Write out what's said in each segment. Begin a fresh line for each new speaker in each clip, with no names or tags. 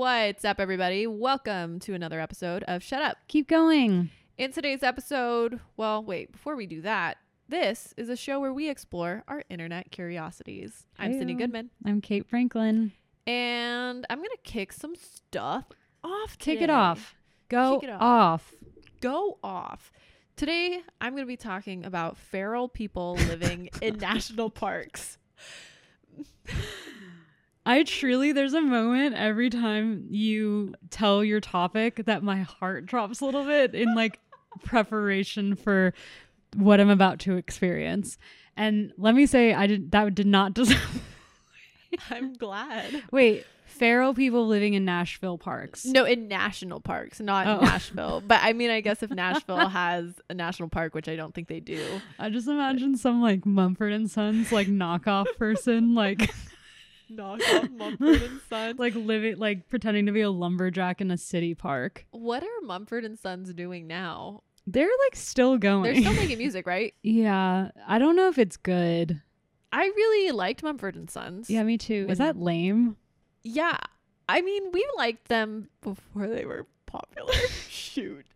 What's up, everybody? Welcome to another episode of Shut Up.
Keep going.
In today's episode, well, wait, before we do that, this is a show where we explore our internet curiosities. I'm Cindy Goodman,
I'm Kate Franklin.
and I'm going to kick some stuff off
Kick
today.
it off. Go
Kick it off.
off.
Go off. Today, I'm going to be talking about feral people living in national parks.
I truly, there's a moment every time you tell your topic that my heart drops a little bit in like preparation for what I'm about to experience. And let me say, I did that did not deserve.
I'm glad.
Wait, feral people living in Nashville parks.
No, in national parks, not
Oh.
Nashville. But I mean, I guess if Nashville has a national park, which I don't think they do.
I just imagine some like Mumford and Sons like knockoff person like
Knock off Mumford and Sons.
like living like pretending to be a lumberjack in a city park.
What are Mumford and Sons doing now?
They're like still going.
They're still making music, right?
yeah, I don't know if it's good.
I really liked Mumford and Sons.
Yeah, me too. Is
When-
that lame?
Yeah. I mean, we liked them before they were popular. Shoot.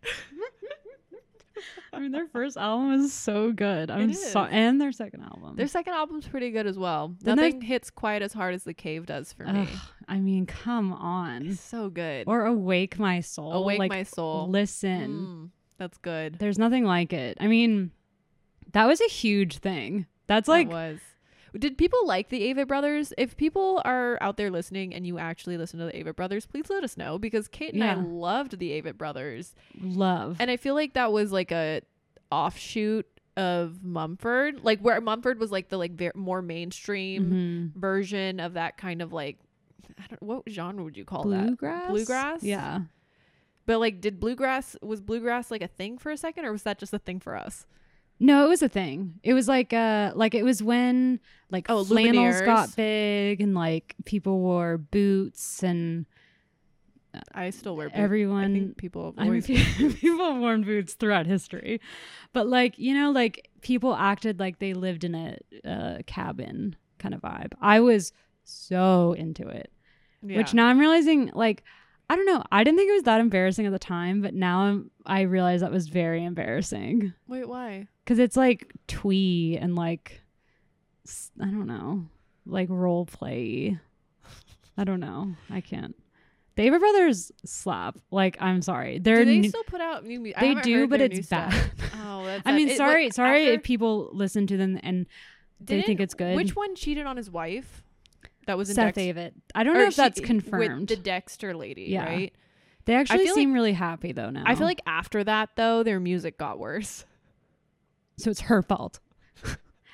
I mean, their first album is so good. I'm so and their second album.
Their second album's pretty good as well.
Then
Nothing hits quite as hard as The Cave does for me.
Ugh, I mean, come on.
It's so good.
Or Awake My Soul.
Awake
like,
My Soul.
Listen,
Mm, that's good.
there's nothing like it. I mean, that was a huge thing. That's
That
like
was. Did people like the Avett Brothers? If people are out there listening and you actually listen to the Avett Brothers, please let us know because Kate and I loved the Avett Brothers,
love.
and I feel like that was like a offshoot of Mumford, like where Mumford was like the like ver- more mainstream
Mhm.
version of that kind of like I don't what genre would you call that?
Bluegrass.
Bluegrass?
Yeah.
But like, did bluegrass was bluegrass like a thing for a second, or was that just a thing for us?
No, it was a thing. It was like uh like it was when like
Oh,
flannels
Lumineers.
got big and like people wore boots and
I still wear boots.
everyone
I think people
I mean, people have worn boots throughout history, but like you know, like people acted like they lived in a, a cabin kind of vibe. I was so into it,
yeah.
which now I'm realizing, like, I don't know, I didn't think it was that embarrassing at the time, but now I'm, I realize that was very embarrassing
Wait, why?
Because it's like twee and like I don't know, like role play. I don't know. I can't. The Avett Brothers slap. Like I'm sorry, they're
do they
new-
still put out new music?
they do, but it's bad.
Oh, that's
I mean,
It-
sorry,
what-
sorry
after-
if people listen to them and they think it's good.
Which one cheated on his wife? That was in
Seth
Dex-
David. I don't
or
know if
she-
that's
With
confirmed.
the Dexter lady,
Yeah.
right?
they actually seem really happy though now.
I feel like after that though, their music got worse.
So it's her fault.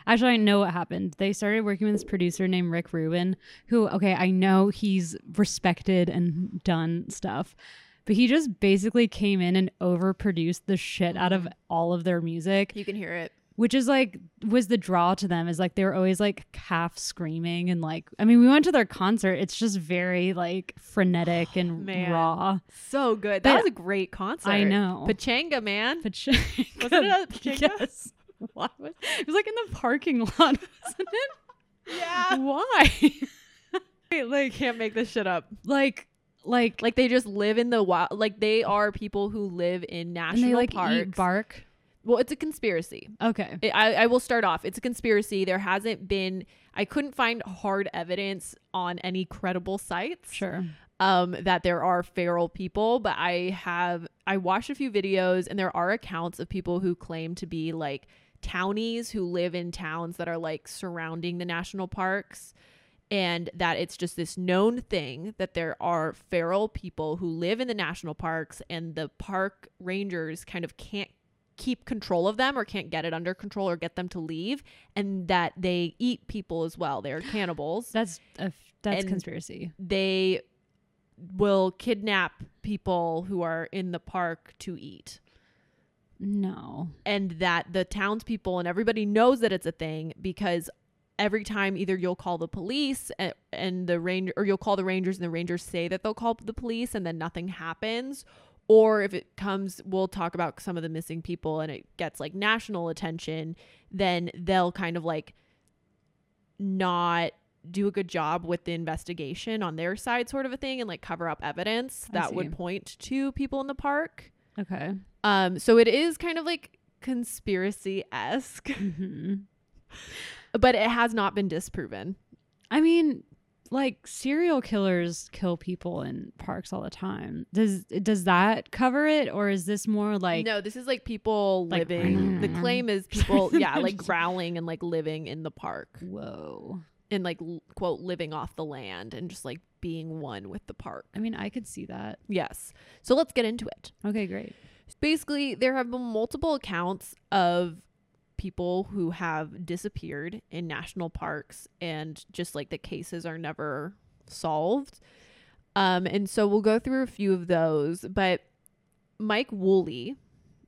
Actually, I know what happened. They started working with this producer named Rick Rubin, who, okay, I know he's respected and done stuff, but he just basically came in and overproduced the shit out of
Mhm.
all of their music.
You can hear it.
which is like was the draw to them is like they were always like half screaming and like I mean we went to their concert it's just very like frenetic and
Man.
raw
So good. That
But-
was a great concert.
I know
Pachanga, man.
Pachanga.
Wasn't it at Pachanga?
yes Why was- it was like in the parking lot wasn't it
Yeah.
why
like can't make this shit up.
like like
Like they just live in the wild. Like they are people who live in
and
national
they like
parks.
eat bark
well, it's a conspiracy.
okay
I- I, I will start off. It's a conspiracy. There hasn't been. I couldn't find hard evidence on any credible sites.
sure
um that there are feral people but i have i watched a few videos and there are accounts of people who claim to be like townies who live in towns that are like surrounding the national parks and that it's just this known thing that there are feral people who live in the national parks and the park rangers kind of can't keep control of them or can't get it under control or get them to leave and that they eat people as well. They're cannibals.
That's a that's
And-
conspiracy.
they will kidnap people who are in the park to eat.
No
And that the townspeople and everybody knows that it's a thing because every time either you'll call the police and, and the ranger or you'll call the rangers and the rangers say that they'll call the police and then nothing happens or if it comes we'll talk about some of the missing people and it gets like national attention then they'll kind of like not do a good job with the investigation on their side sort of a thing and like cover up evidence
I
that
see.
would point to people in the park
Okay.
Um so it is kind of like conspiracy esque
hmm
but it has not been disproven
I mean, like serial killers kill people in parks all the time. Does does that cover it, or is this more like
no this is like people
Like-
living the claim is people yeah like growling and like living in the park
whoa?
and like quote living off the land and just like being one with the park
I mean, I could see that.
yes so let's get into it
Okay, great.
Basically there have been multiple accounts of people who have disappeared in national parks and just like the cases are never solved um and so we'll go through a few of those but mike woolley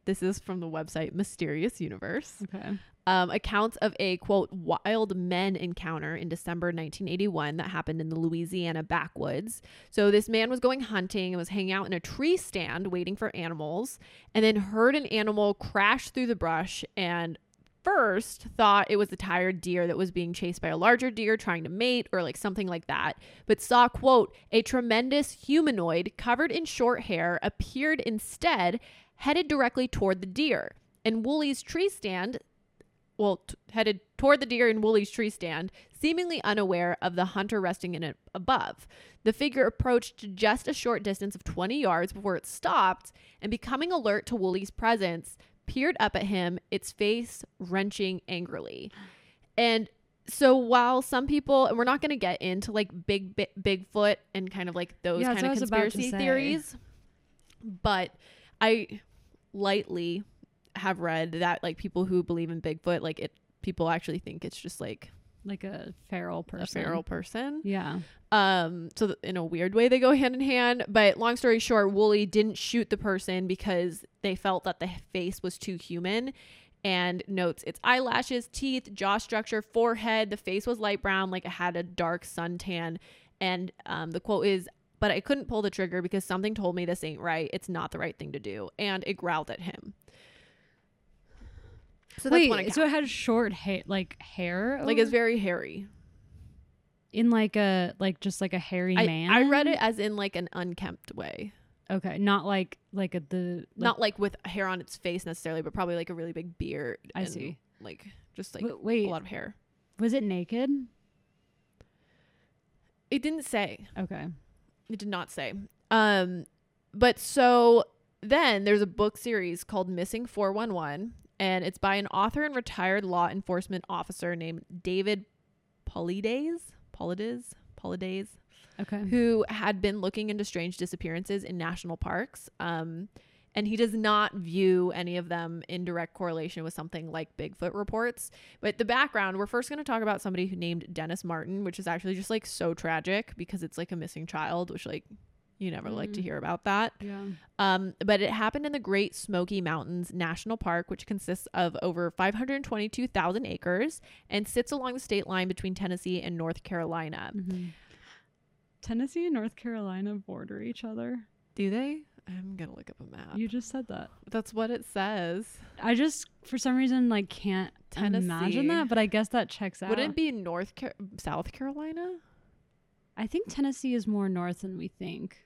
this is from the website mysterious universe
Okay.
Um, accounts of a quote wild men encounter in December 1981 that happened in the Louisiana backwoods. So this man was going hunting and was hanging out in a tree stand waiting for animals, and then heard an animal crash through the brush and first thought it was a tired deer that was being chased by a larger deer trying to mate or like something like that but saw quote a tremendous humanoid covered in short hair appeared instead headed directly toward the deer and Woolley's tree stand well, t- headed toward the deer in Woolley's tree stand, seemingly unaware of the hunter resting in it above. The figure approached just a short distance of 20 yards before it stopped and, becoming alert to Woolley's presence, peered up at him, its face wrenching angrily. And so, while some people, and we're not going to get into like big, big Bigfoot and kind of like those
Yeah,
kind of
what I was about to
conspiracy theories, but I lightly have read that like people who believe in Bigfoot, like it, people actually think it's just like
Like a feral person.
a feral person.
Yeah.
Um, so th- in a weird way, they go hand in hand. But long story short, Woolley didn't shoot the person because they felt that the face was too human. And notes its eyelashes, teeth, jaw structure, forehead. The face was light brown, like it had a dark suntan. And um, the quote is, "But I couldn't pull the trigger because something told me this ain't right. It's not the right thing to do." And it growled at him. So that's one
Wait, so it had short hair, like hair,
like it's very hairy.
in like a like just like a hairy
I,
man.
I read it as in like an unkempt way.
Okay, not like like a, the like,
not like with hair on its face necessarily, but probably like a really big beard.
I
and,
see.
Like just like
w- wait,
a lot of hair.
was it naked?
It didn't say.
Okay.
It did not say. Um, but so then there's a book series called Missing 411, and it's by an author and retired law enforcement officer named David Paulides. Paulides. Paulides.
Okay.
who had been looking into strange disappearances in national parks. Um, and he does not view any of them in direct correlation with something like Bigfoot reports. But the background, we're first going to talk about somebody who named Dennis Martin, which is actually just like so tragic because it's like a missing child, which like you never like to
Mm.
hear about that.
Yeah.
Um, but it happened in the Great Smoky Mountains National Park, which consists of over 522,000 acres and sits along the state line between Tennessee and North Carolina.
Mhm. Tennessee and North Carolina border each other.
Do they? I'm gonna look up a map.
You just said that.
That's what it says.
I just for some reason like can't
Tennessee.
imagine that, but I guess that checks out.
Would it be North Car- South Carolina?
I think Tennessee is more north than we think.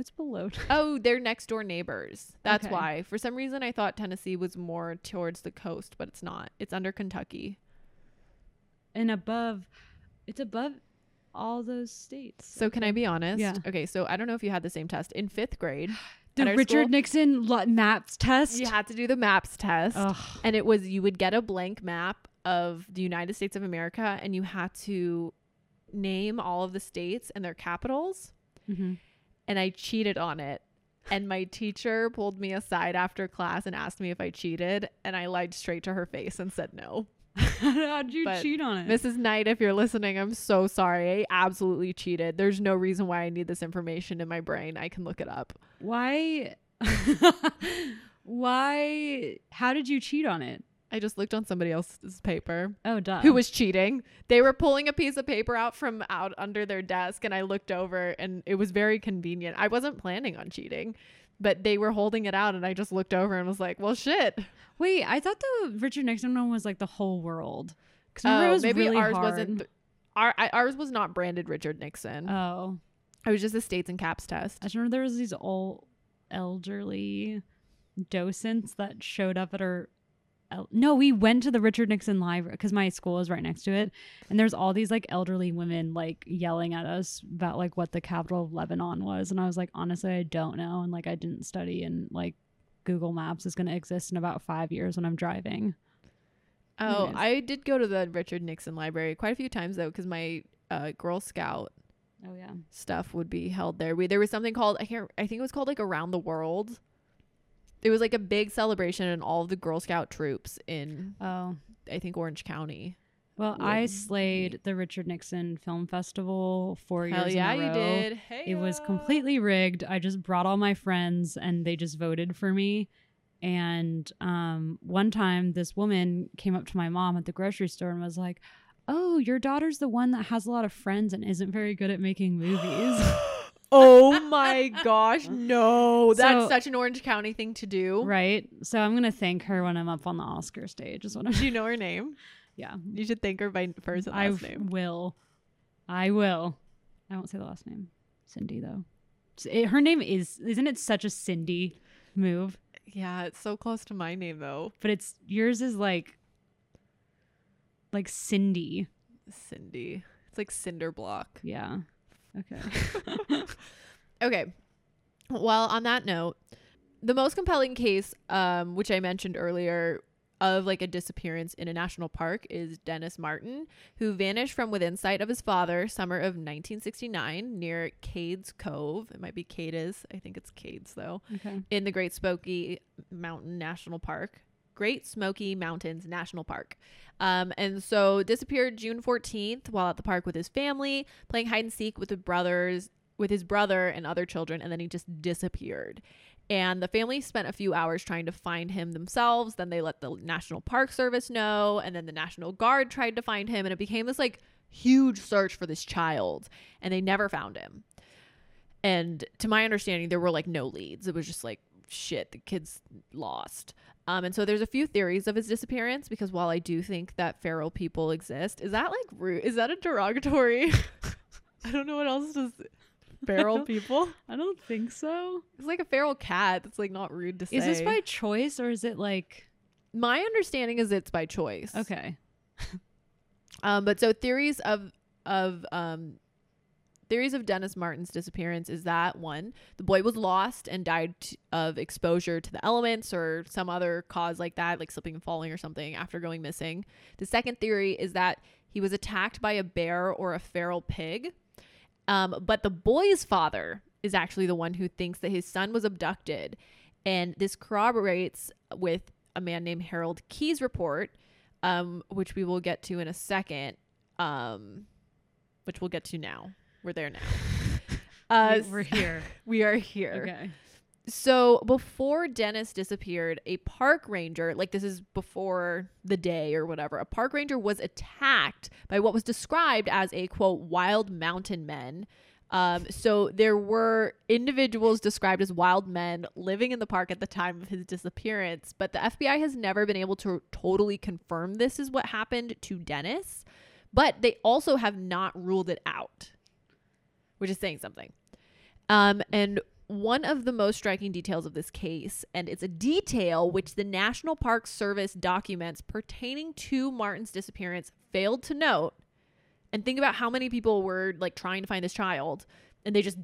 What's below?
Oh, they're next door neighbors. That's
Okay.
why. For some reason, I thought Tennessee was more towards the coast, but it's not. It's under Kentucky.
and above, it's above all those states.
So can I be honest?
Yeah.
Okay, so I don't know if you had the same test in fifth grade.
the Richard
school-
Nixon lo- maps test?
You had to do the maps test,
Ugh.
and it was you would get a blank map of the United States of America, and you had to name all of the states and their capitals.
Mhm.
And I cheated on it. And my teacher pulled me aside after class and asked me if I cheated, and I lied straight to her face and said no.
How'd you
But
cheat on it?
Mrs. Knight, if you're listening, I'm so sorry. I absolutely cheated. There's no reason why I need this information in my brain. I can look it up.
Why? Why? How did you cheat on it?
I just looked on somebody else's paper
Oh, duh.
who was cheating. They were pulling a piece of paper out from out under their desk, and I looked over, and it was very convenient. I wasn't planning on cheating, but they were holding it out, and I just looked over and was like, "Well, shit."
Wait, I thought the Richard Nixon one was like the whole world. Because
Oh, maybe
really
ours
hard.
wasn't. Our I, ours was not branded Richard Nixon.
Oh,
it was just the states and caps test.
I just remember there was these old elderly docents that showed up at our. No, we went to the Richard Nixon library because my school is right next to it, and there's all these like elderly women like yelling at us about like what the capital of Lebanon was, and I was like, honestly, I don't know, and like I didn't study, and like Google Maps is going to exist in about five years when I'm driving.
Oh,
Anyways.
I did go to the Richard Nixon library quite a few times though, because my uh, Girl Scout
Oh yeah,
stuff would be held there. We there was something called I can't I think it was called like Around the World. It was like a big celebration and all of the Girl Scout troops in
oh.
I think Orange County.
Well, I slayed the Richard Nixon Film Festival four
Hell
years
yeah,
in a
you did. Hey,
It was completely rigged. I just brought all my friends and they just voted for me. And um, one time, this woman came up to my mom at the grocery store and was like, Oh, your daughter's the one that has a lot of friends and isn't very good at making movies.
oh my gosh, no. That's
So-
such an Orange County thing to do.
right? So I'm going to thank her when I'm up on the Oscar stage, is what I'm
Do you know her name?
Yeah.
You should thank her by first and
I
last name.
will. I will. I won't say the last name. Cindy, though. S- it- her name is, isn't it such a Cindy move?
Yeah, it's so close to my name though.
but it's yours is like like Cindy.
Cindy. It's like cinder block.
Yeah. Okay.
Okay. Well, on that note, the most compelling case, um, which I mentioned earlier, of like a disappearance in a national park is Dennis Martin, who vanished from within sight of his father summer of 1969 near Cades Cove. It might be Cades. I think it's Cades though.
okay.
in the Great Smoky Mountain National Park. Great Smoky Mountains National Park. Um, and so disappeared June 14th while at the park with his family, playing hide and seek with the brothers, with his brother and other children, and then he just disappeared. And the family spent a few hours trying to find him themselves. Then they let the National Park Service know, and then the National Guard tried to find him, and it became this like huge search for this child, and they never found him. And to my understanding, there were like no leads. It was just like, shit, the kid's lost. Um, and so there's a few theories of his disappearance because while I do think that feral people exist, is that like rude? Is that a derogatory? I don't know what else does feral people.
I don't think so.
It's like a feral cat. That's like not rude to say.
Is this by choice or is it like
my understanding is it's by choice.
okay?
Um, but so theories of of um theories of Dennis Martin's disappearance is that one, the boy was lost and died t- of exposure to the elements or some other cause like that, like slipping and falling or something after going missing. The second theory is that he was attacked by a bear or a feral pig. Um, but the boy's father is actually the one who thinks that his son was abducted. And this corroborates with a man named Harold Key's report, um, which we will get to in a second, um, which we'll get to now. We're there now. Uh,
We're here.
we are here.
okay.
So before Dennis disappeared, a park ranger, like this is before the day or whatever, a park ranger was attacked by what was described as a quote wild mountain men. Um, so there were individuals described as wild men living in the park at the time of his disappearance, but the FBI has never been able to totally confirm this is what happened to Dennis. But they also have not ruled it out, which is saying something. Um, and one of the most striking details of this case, and it's a detail which the National Park Service documents pertaining to Martin's disappearance failed to note. And think about how many people were like trying to find this child and they just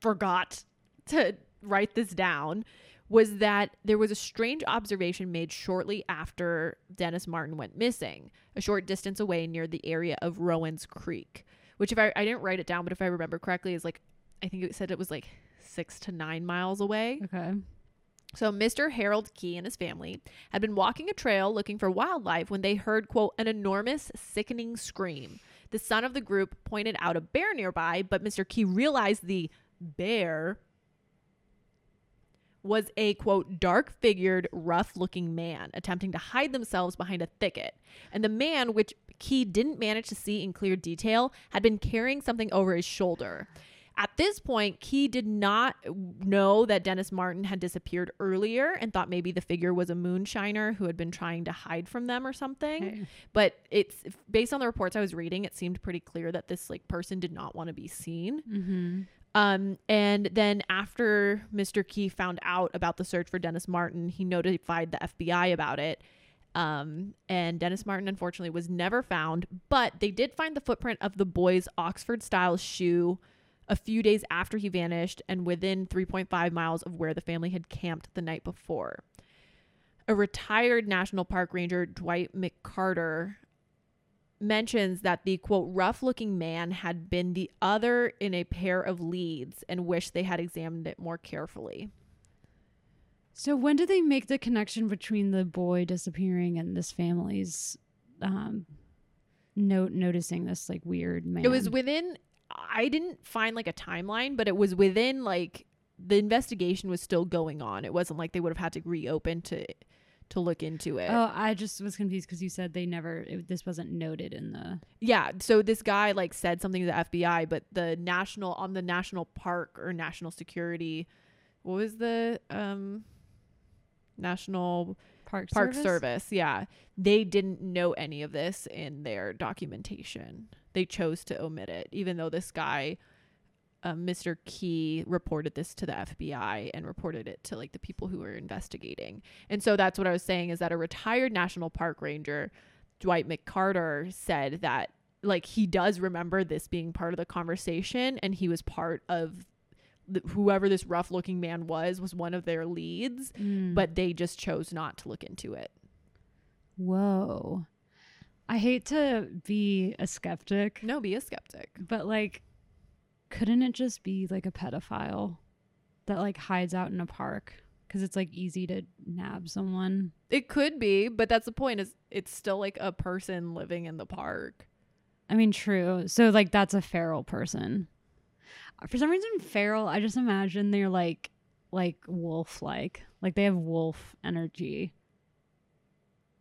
forgot to write this down was that there was a strange observation made shortly after Dennis Martin went missing, a short distance away near the area of Rowan's Creek, which if I, I didn't write it down, but if I remember correctly, is like I think it said it was like six to nine miles away.
Okay.
So Mr. Harold Key and his family had been walking a trail looking for wildlife when they heard, quote, an enormous, sickening scream. The son of the group pointed out a bear nearby, but Mr. Key realized the bear was a quote dark figured rough looking man attempting to hide themselves behind a thicket and the man which key didn't manage to see in clear detail had been carrying something over his shoulder At this point, Key did not know that Dennis Martin had disappeared earlier and thought maybe the figure was a moonshiner who had been trying to hide from them or something.
Okay.
But it's based on the reports I was reading, it seemed pretty clear that this like person did not want to be seen.
Mm-hmm.
Um, and then after Mr. Key found out about the search for Dennis Martin, he notified the FBI about it. Um, and Dennis Martin unfortunately was never found, but they did find the footprint of the boy's Oxford style shoe a few days after he vanished and within 3.5 miles of where the family had camped the night before. A retired National Park Ranger, Dwight McCarter, mentions that the quote rough looking man had been the other in a pair of leads and wished they had examined it more carefully.
So when did they make the connection between the boy disappearing and this family's um note noticing this like weird man?
It was within I didn't find like a timeline, but it was within like the investigation was still going on. It wasn't like they would have had to reopen to to look into it.
Oh, I just was confused because you said they never. It, this wasn't noted in the.
Yeah, so this guy like said something to the FBI, but the national on the national park or national security, what was the um national
Park,
park
service.
service? Yeah, they didn't know any of this in their documentation. They chose to omit it, even though this guy, uh, Mr. Key, reported this to the FBI and reported it to like the people who were investigating. And so that's what I was saying is that a retired national park ranger, Dwight McCarter, said that like he does remember this being part of the conversation and he was part of the, whoever this rough looking man was was one of their leads
Mm.
but they just chose not to look into it
whoa, I hate to be a skeptic,
no be a skeptic
but like, couldn't it just be like a pedophile that like hides out in a park because it's like easy to nab someone?
it could be but that's the point is it's still like a person living in the park
I mean, true. So like that's a feral person. For some reason, feral. I just imagine they're like like wolf like like they have wolf energy.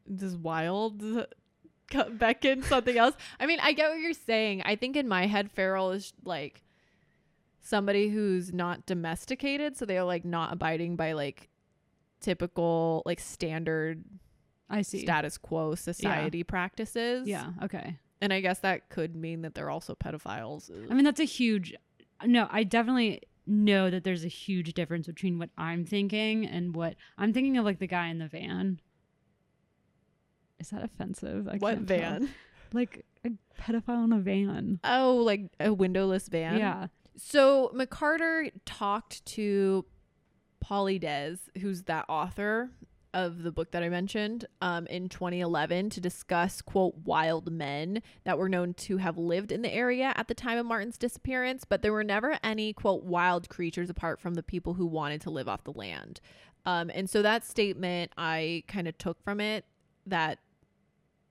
this wild cut back in something else i mean i get what you're saying i think in my head feral is like somebody who's not domesticated so they're like not abiding by like typical like standard
I see.
status quo society practices
Yeah. Okay.
and i guess that could mean that they're also pedophiles
I mean, that's a huge. No, I definitely know that there's a huge difference between what I'm thinking and what I'm thinking of, like the guy in the van. Is that offensive? I
what
can't tell.
van
Like a pedophile in a van.
oh like a windowless van
Yeah.
So McCarter talked to Paulides, who's that author of the book that I mentioned, um, in 2011 to discuss quote wild men that were known to have lived in the area at the time of Martin's disappearance, but there were never any quote wild creatures apart from the people who wanted to live off the land. Um, and so that statement I kind of took from it that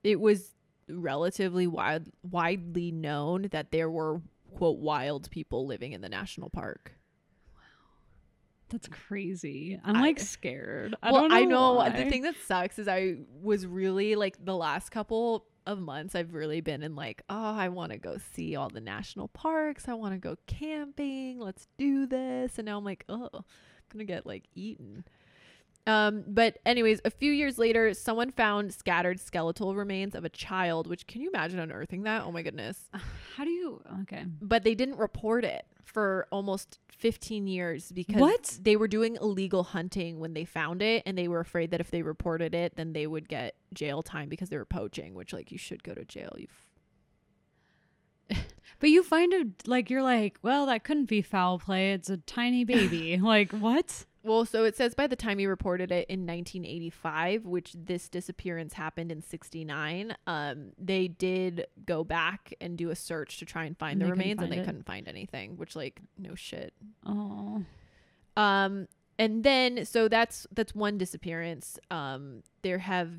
it was relatively wide, widely known that there were quote wild people living in the national park.
That's mm. crazy. I'm
I-
like scared. I
well,
don't know.
I know uh,
why.
the thing that sucks is I was really like the last couple of months I've really been in like, oh, I want to go see all the national parks. I want to go camping. Let's do this. And now I'm like, oh, I'm going to get like eaten. Um, but anyways, a few years later, someone found scattered skeletal remains of a child, which can you imagine unearthing that? Oh my goodness.
How do you? Okay.
but they didn't report it for almost 15 years because
What?
they were doing illegal hunting when they found it and they were afraid that if they reported it then they would get jail time because they were poaching which like you should go to jail you
But you find it like you're like, well, that couldn't be foul play. It's a tiny baby. like what?
Well so it says by the time he reported it in 1985 which this disappearance happened in 69 um they did go back and do a search to try and find
And
the remains and they
it.
couldn't find anything which like no shit
Oh,
Um, and then so that's that's one disappearance. Um, there have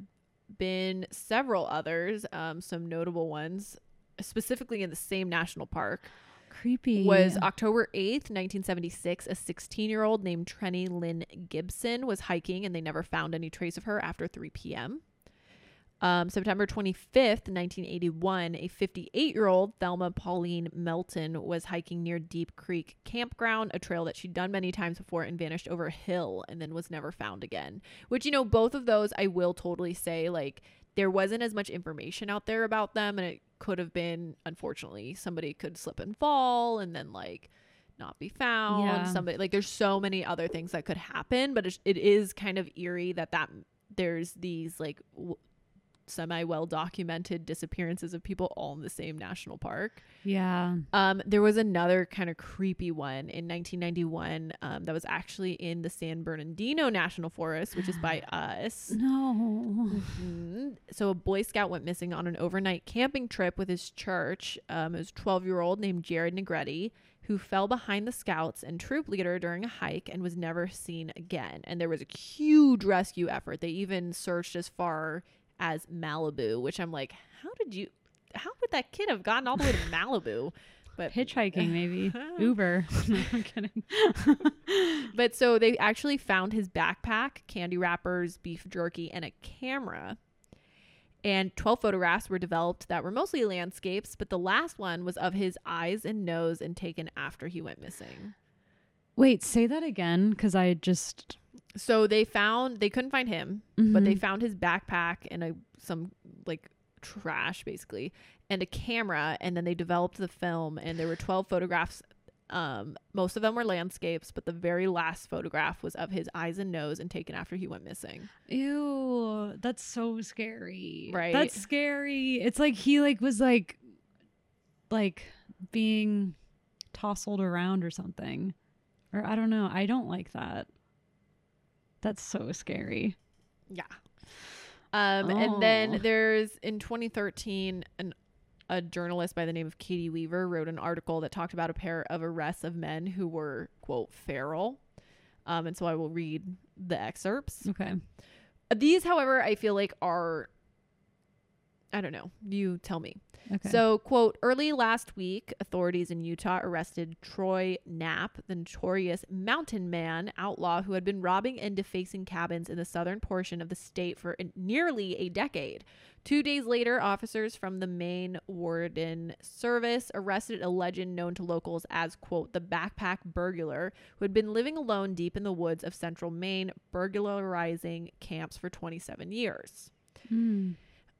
been several others. Um, some notable ones, specifically in the same national park,
creepy.
was October eighth, nineteen seventy six. A sixteen year old named Trenny Lynn Gibson was hiking, and they never found any trace of her after three p.m. Um, September 25th, 1981, a 58 year old Thelma Pauline Melton was hiking near Deep Creek Campground, a trail that she'd done many times before and vanished over a hill and then was never found again. Which, you know, both of those I will totally say, like, there wasn't as much information out there about them, and it could have been, unfortunately, somebody could slip and fall and then, like, not be found.
Yeah.
Somebody, like, there's so many other things that could happen, but it, it is kind of eerie that that there's these, like, w- semi well documented disappearances of people all in the same national park.
Yeah.
Um, there was another kind of creepy one in 1991 um, that was actually in the San Bernardino National Forest, which is by us.
No.
Mhm. So a Boy Scout went missing on an overnight camping trip with his church. Um, it was 12 year old named Jared Negretti who fell behind the scouts and troop leader during a hike and was never seen again. And there was a huge rescue effort. They even searched as far as Malibu, which I'm like, how did you? How would that kid have gotten all the way to Malibu? But
Hitchhiking, maybe. Uber. no, I'm kidding.
But so they actually found his backpack, candy wrappers, beef jerky, and a camera. And 12 photographs were developed that were mostly landscapes, but the last one was of his eyes and nose and taken after he went missing.
Wait, say that again because I just.
So they found they couldn't find him, but they
Mhm.
found his backpack and a some like trash basically and a camera and then they developed the film and there were 12 photographs um most of them were landscapes but the very last photograph was of his eyes and nose and taken after he went missing
Ew, that's so scary.
Right.
That's scary. It's like he like was like like being tousled around or something. Or I don't know. I don't like that. That's so scary.
Yeah. Um, and
Oh.
then there's in 2013, an a journalist by the name of Katie Weaver wrote an article that talked about a pair of arrests of men who were quote feral. Um, and so I will read the excerpts.
Okay.
These, however, I feel like are I don't know. You tell me.
Okay.
So, quote, early last week, authorities in Utah arrested Troy Knapp, the notorious mountain man outlaw who had been robbing and defacing cabins in the southern portion of the state for nearly a decade. Two days later, officers from the Maine Warden Service arrested a legend known to locals as, quote, the backpack burglar, who had been living alone deep in the woods of central Maine, burglarizing camps for 27 years.
Hmm.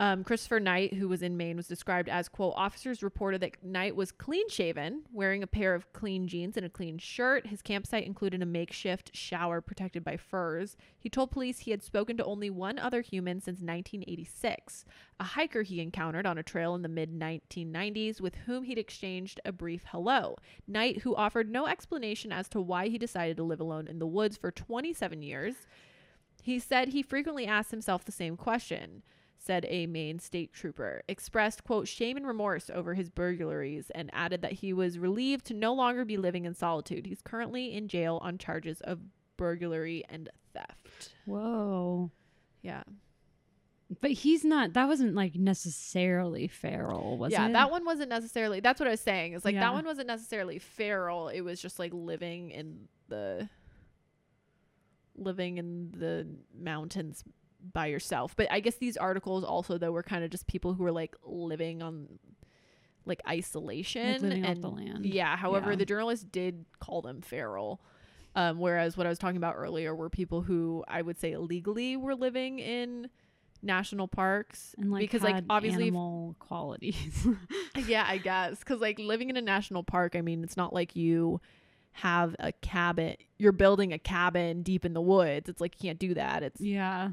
Um, Christopher Knight, who was in Maine, was described as, quote, officers reported that Knight was clean shaven, wearing a pair of clean jeans and a clean shirt. His campsite included a makeshift shower protected by furs. He told police he had spoken to only one other human since 1986, a hiker he encountered on a trail in the mid 1990s with whom he'd exchanged a brief hello. Knight, who offered no explanation as to why he decided to live alone in the woods for 27 years, he said he frequently asked himself the same question said a Maine state trooper, expressed, quote, shame and remorse over his burglaries, and added that he was relieved to no longer be living in solitude. He's currently in jail on charges of burglary and theft.
Whoa.
Yeah.
But he's not that wasn't like necessarily feral, was
yeah,
it?
that one wasn't necessarily, that's what I was saying. Is like
Yeah.
that one wasn't necessarily feral. It was just like living in the, living in the mountains by yourself. But I guess these articles also though were kind of just people who were like living on like isolation
Like
and
the land.
yeah. However,
Yeah.
the journalist did call them feral. Um, whereas what I was talking about earlier were people who I would say illegally were living in national parks
and like
because like obviously
animal qualities.
yeah, I guess because like living in a national park, I mean, it's not like you have a cabin. You're building a cabin deep in the woods. It's like you can't do that. It's
yeah.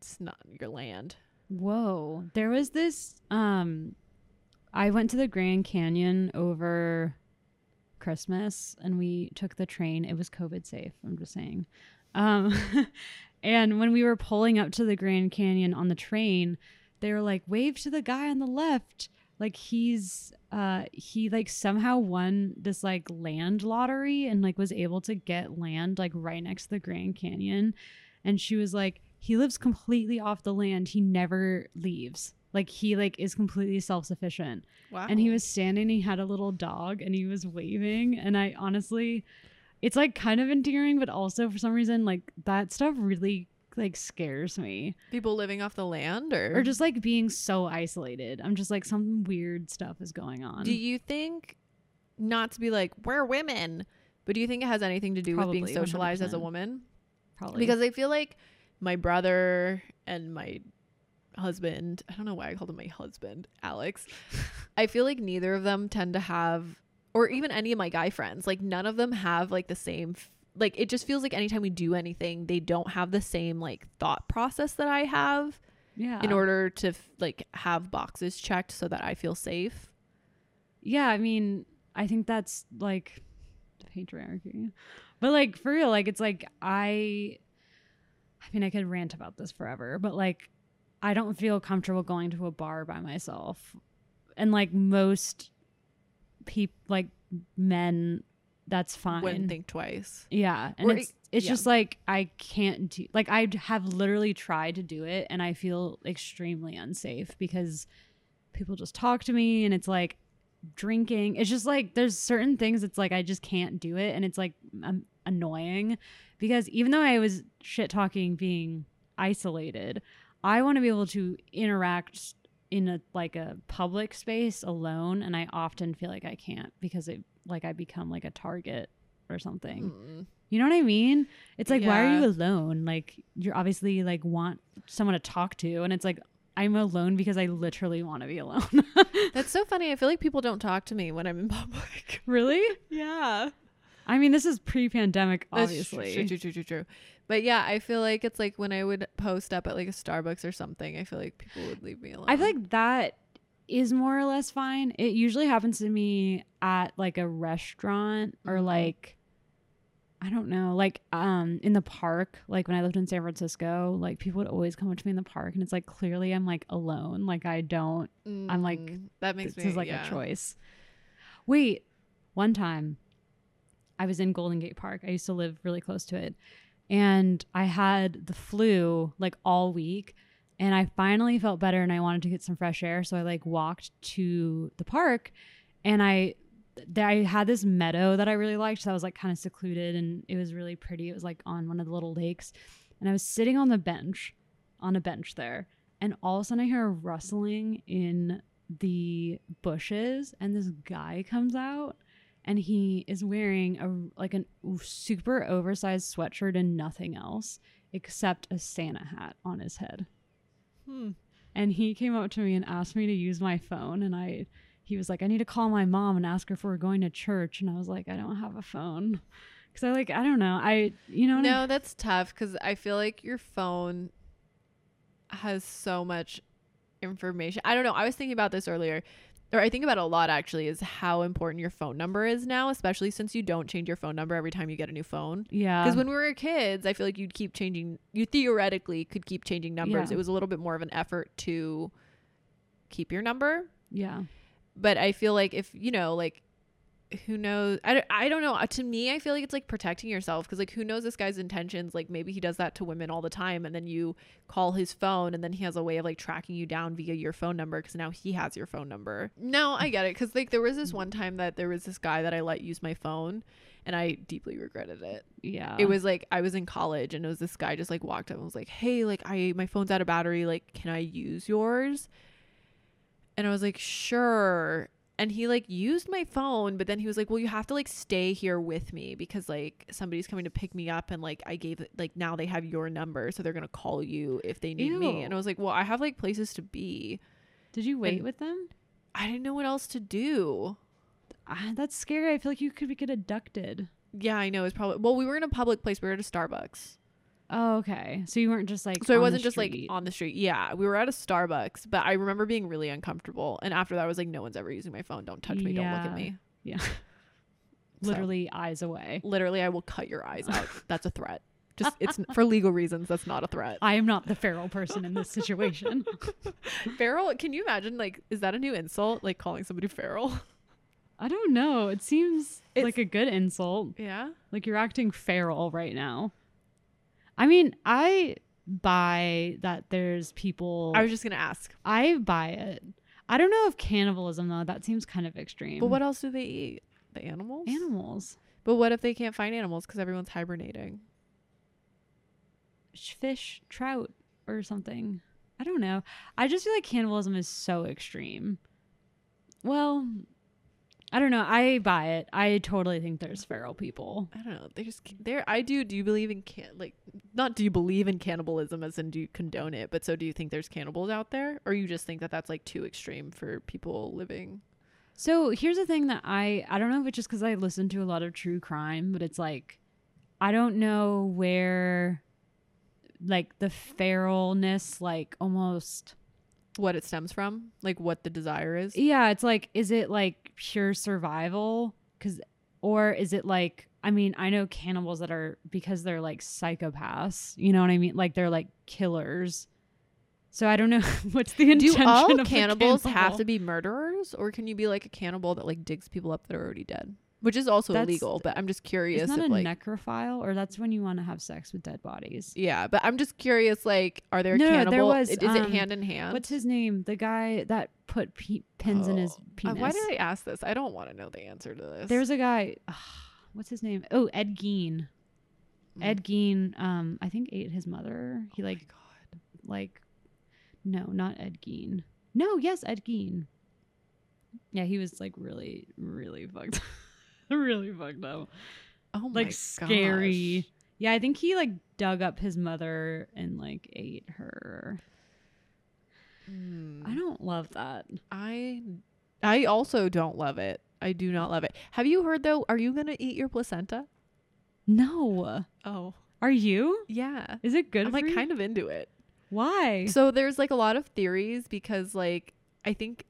It's not your land.
Whoa. There was this um I went to the Grand Canyon over Christmas and we took the train. It was COVID safe, I'm just saying. Um and when we were pulling up to the Grand Canyon on the train, they were like, wave to the guy on the left. Like he's uh he like somehow won this like land lottery and like was able to get land like right next to the Grand Canyon. And she was like, he lives completely off the land. He never leaves. Like he like is completely self-sufficient.
Wow.
And he was standing, he had a little dog and he was waving. And I honestly it's like kind of endearing, but also for some reason, like that stuff really like scares me.
People living off the land or
Or just like being so isolated. I'm just like some weird stuff is going on.
Do you think not to be like we're women, but do you think it has anything to do with being
Probably,
socialized as a woman?
Probably
Because I feel like my brother and my husband, I don't know why I called him my husband, Alex. I feel like neither of them tend to have or even any of my guy friends, like none of them have like the same f- like it just feels like anytime we do anything, they don't have the same like thought process that I have
yeah.
in order to f- like have boxes checked so that I feel safe.
Yeah, I mean, I think that's like the patriarchy. But like for real, like it's like I I mean, I could rant about this forever, but like I don't feel comfortable going to a bar by myself. And like most people like men that's fine.
Wouldn't think twice.
Yeah, and
Or
it's
it-
it's
yeah.
just like I can't do like I have literally tried to do it and I feel extremely unsafe because people just talk to me and it's like drinking. It's just like there's certain things it's like I just can't do it and it's like um, annoying because even though I was shit talking being isolated, I want to be able to interact in a like a public space alone and I often feel like I can't because it like I become like a target or something.
Mm.
You know what I mean? It's like, why are you alone? Like, you're obviously like want someone to talk to, and it's like, I'm alone because I literally want to be alone.
That's so funny. I feel like people don't talk to me when I'm in public.
really?
Yeah.
I mean, this is pre-pandemic, obviously.
True, true, true, true, true. But yeah, I feel like it's like when I would post up at like a Starbucks or something, I feel like people would leave me alone.
I feel like that is more or less fine. It usually happens to me at like a restaurant or
Mhm.
like I don't know, like um in the park, like when I lived in San Francisco, like people would always come up to me in the park and it's like clearly I'm like alone, like I don't I'm like,
Mm, that makes
this
me
is like
yeah.
a choice. Wait, one time I was in Golden Gate Park. I used to live really close to it. And I had the flu like all week. And I finally felt better and I wanted to get some fresh air. So I like walked to the park and I I had this meadow that I really liked. that was like kind of secluded and it was really pretty. It was like on one of the little lakes. And I was sitting on the bench, on a bench there. And all of a sudden I hear a rustling in the bushes and this guy comes out and he is wearing a like a super oversized sweatshirt and nothing else except a Santa hat on his head.
Hmm.
And he came up to me and asked me to use my phone and I he was like I need to call my mom and ask her if we're going to church and I was like I don't have a phone. Cuz I like I don't know. I you know what I-
No, that's tough because I feel like your phone has so much information. I don't know. I was thinking about this earlier, or I think about a lot actually, is how important your phone number is now, especially since you don't change your phone number every time you get a new phone.
yeah.
Because when we were kids, I feel like you'd keep changing. You theoretically could keep changing numbers.
Yeah.
It was a little bit more of an effort to keep your number.
yeah.
But I feel like if you know, like, who knows? I don't, I don't know. Uh, To me, I feel like it's like protecting yourself because like who knows this guy's intentions? Like maybe he does that to women all the time, and then you call his phone, and then he has a way of like tracking you down via your phone number because now he has your phone number. No, I get it because like there was this one time that there was this guy that I let use my phone, and I deeply regretted it
Yeah.
it was like I was in college and it was this guy just like walked up and was like, "Hey, like I my phone's out of battery. Like, can I use yours?" And I was like, "Sure." And he like used my phone, but then he was like, "Well, you have to like stay here with me because like somebody's coming to pick me up and like I gave like now they have your number, so they're going to call you if they need me." And I was like, "Well, I have like places to be."
Did you wait
and-
with them?
I didn't know what else to do.
Ah, that's scary. I feel like you could get abducted.
Yeah, I know. It's probably well, we were in a public place. We were at a Starbucks.
Oh, okay. So you weren't just like
so
the
wasn't just like on the street. Yeah we were at a starbucks but i remember being really uncomfortable and after that i was like no one's ever using my phone. Don't touch me. Don't look at me.
Yeah,
So,
literally eyes away.
literally i will cut your eyes out. That's a threat. Just it's for legal reasons that's not a threat.
I am not the feral person in this situation.
feral? Can you imagine like is that a new insult? Like calling somebody feral?
I don't know. It seems
It's-
like a good insult.
yeah?
Like you're acting feral right now. I mean, I buy that there's people.
i was just gonna ask
I buy it. I don't know if cannibalism though. That seems kind of extreme.
but what else do they eat the animals
animals?
but what if they can't find animals because everyone's hibernating
fish, trout, or something. I don't know. I just feel like cannibalism is so extreme. Well, I don't know. I buy it. I totally think there's feral people.
I don't know. They just there. I do. Do you believe in can like not? Do you believe in cannibalism as in do you condone it? But so do you think there's cannibals out there, or you just think that that's like too extreme for people living?
So here's the thing that I I don't know if it's just because I listen to a lot of true crime, but it's like I don't know where like the feralness like almost
What it stems from, like what the desire is.
yeah it's like is it like pure survival because or is it like i mean i know cannibals that are because they're like psychopaths you know what i mean like they're like killers so i don't know what's the intention.
Do all
of
cannibals have to be murderers, or can you be like a cannibal that like digs people up that are already dead? Which is also
That's-
illegal. But I'm just curious.
Isn't that a
like,
necrophile or that's when you want to have sex with dead bodies
Yeah, but I'm just curious. Like, are there
No, no, there was,
is
um,
it hand in hand?
what's his name the guy that put pe- pins in his
Oh, uh,
penis
why did I ask this? I don't want to know the answer to this.
There's a guy. what's his name? Oh, Ed Gein.
Mm.
Ed Gein. Um, I think ate his mother. He
Oh
like
God.
like. No, not Ed Gein. No, yes, Ed Gein. Yeah, he was like really, really fucked. really fucked up.
Oh my god.
Like scary.
gosh.
Yeah, I think he like dug up his mother and like ate her.
Hmm.
I don't love that.
I I also don't love it. I do not love it. Have you heard though? Are you gonna eat your placenta?
No.
Oh
Are you?
yeah.
Is it good
I'm
for
like
you?
kind of into it.
Why?
So there's like a lot of theories because like I think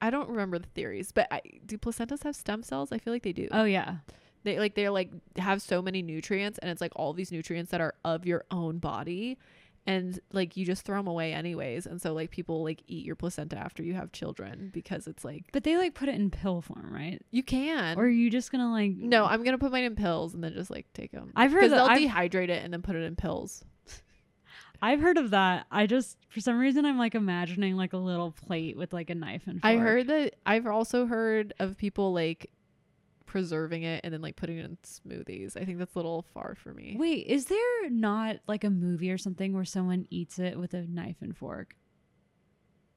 I don't remember the theories, but I, do placentas have stem cells? I feel like they do.
oh yeah.
they like they're like have so many nutrients and it's like all these nutrients that are of your own body and like you just throw them away anyways and so like people like eat your placenta after you have children because it's like
But they like put it in pill form, right?
you can
Or are you just gonna like
no i'm gonna put mine in pills and then just like take them
I've heard that-
they'll
I've-
dehydrate it and then put it in pills
I've heard of that. I just for some reason I'm like imagining like a little plate with like a knife and fork.
i heard that i've also heard of people like preserving it and then like putting it in smoothies i think that's a little far for me
Wait, is there not like a movie or something where someone eats it with a knife and fork?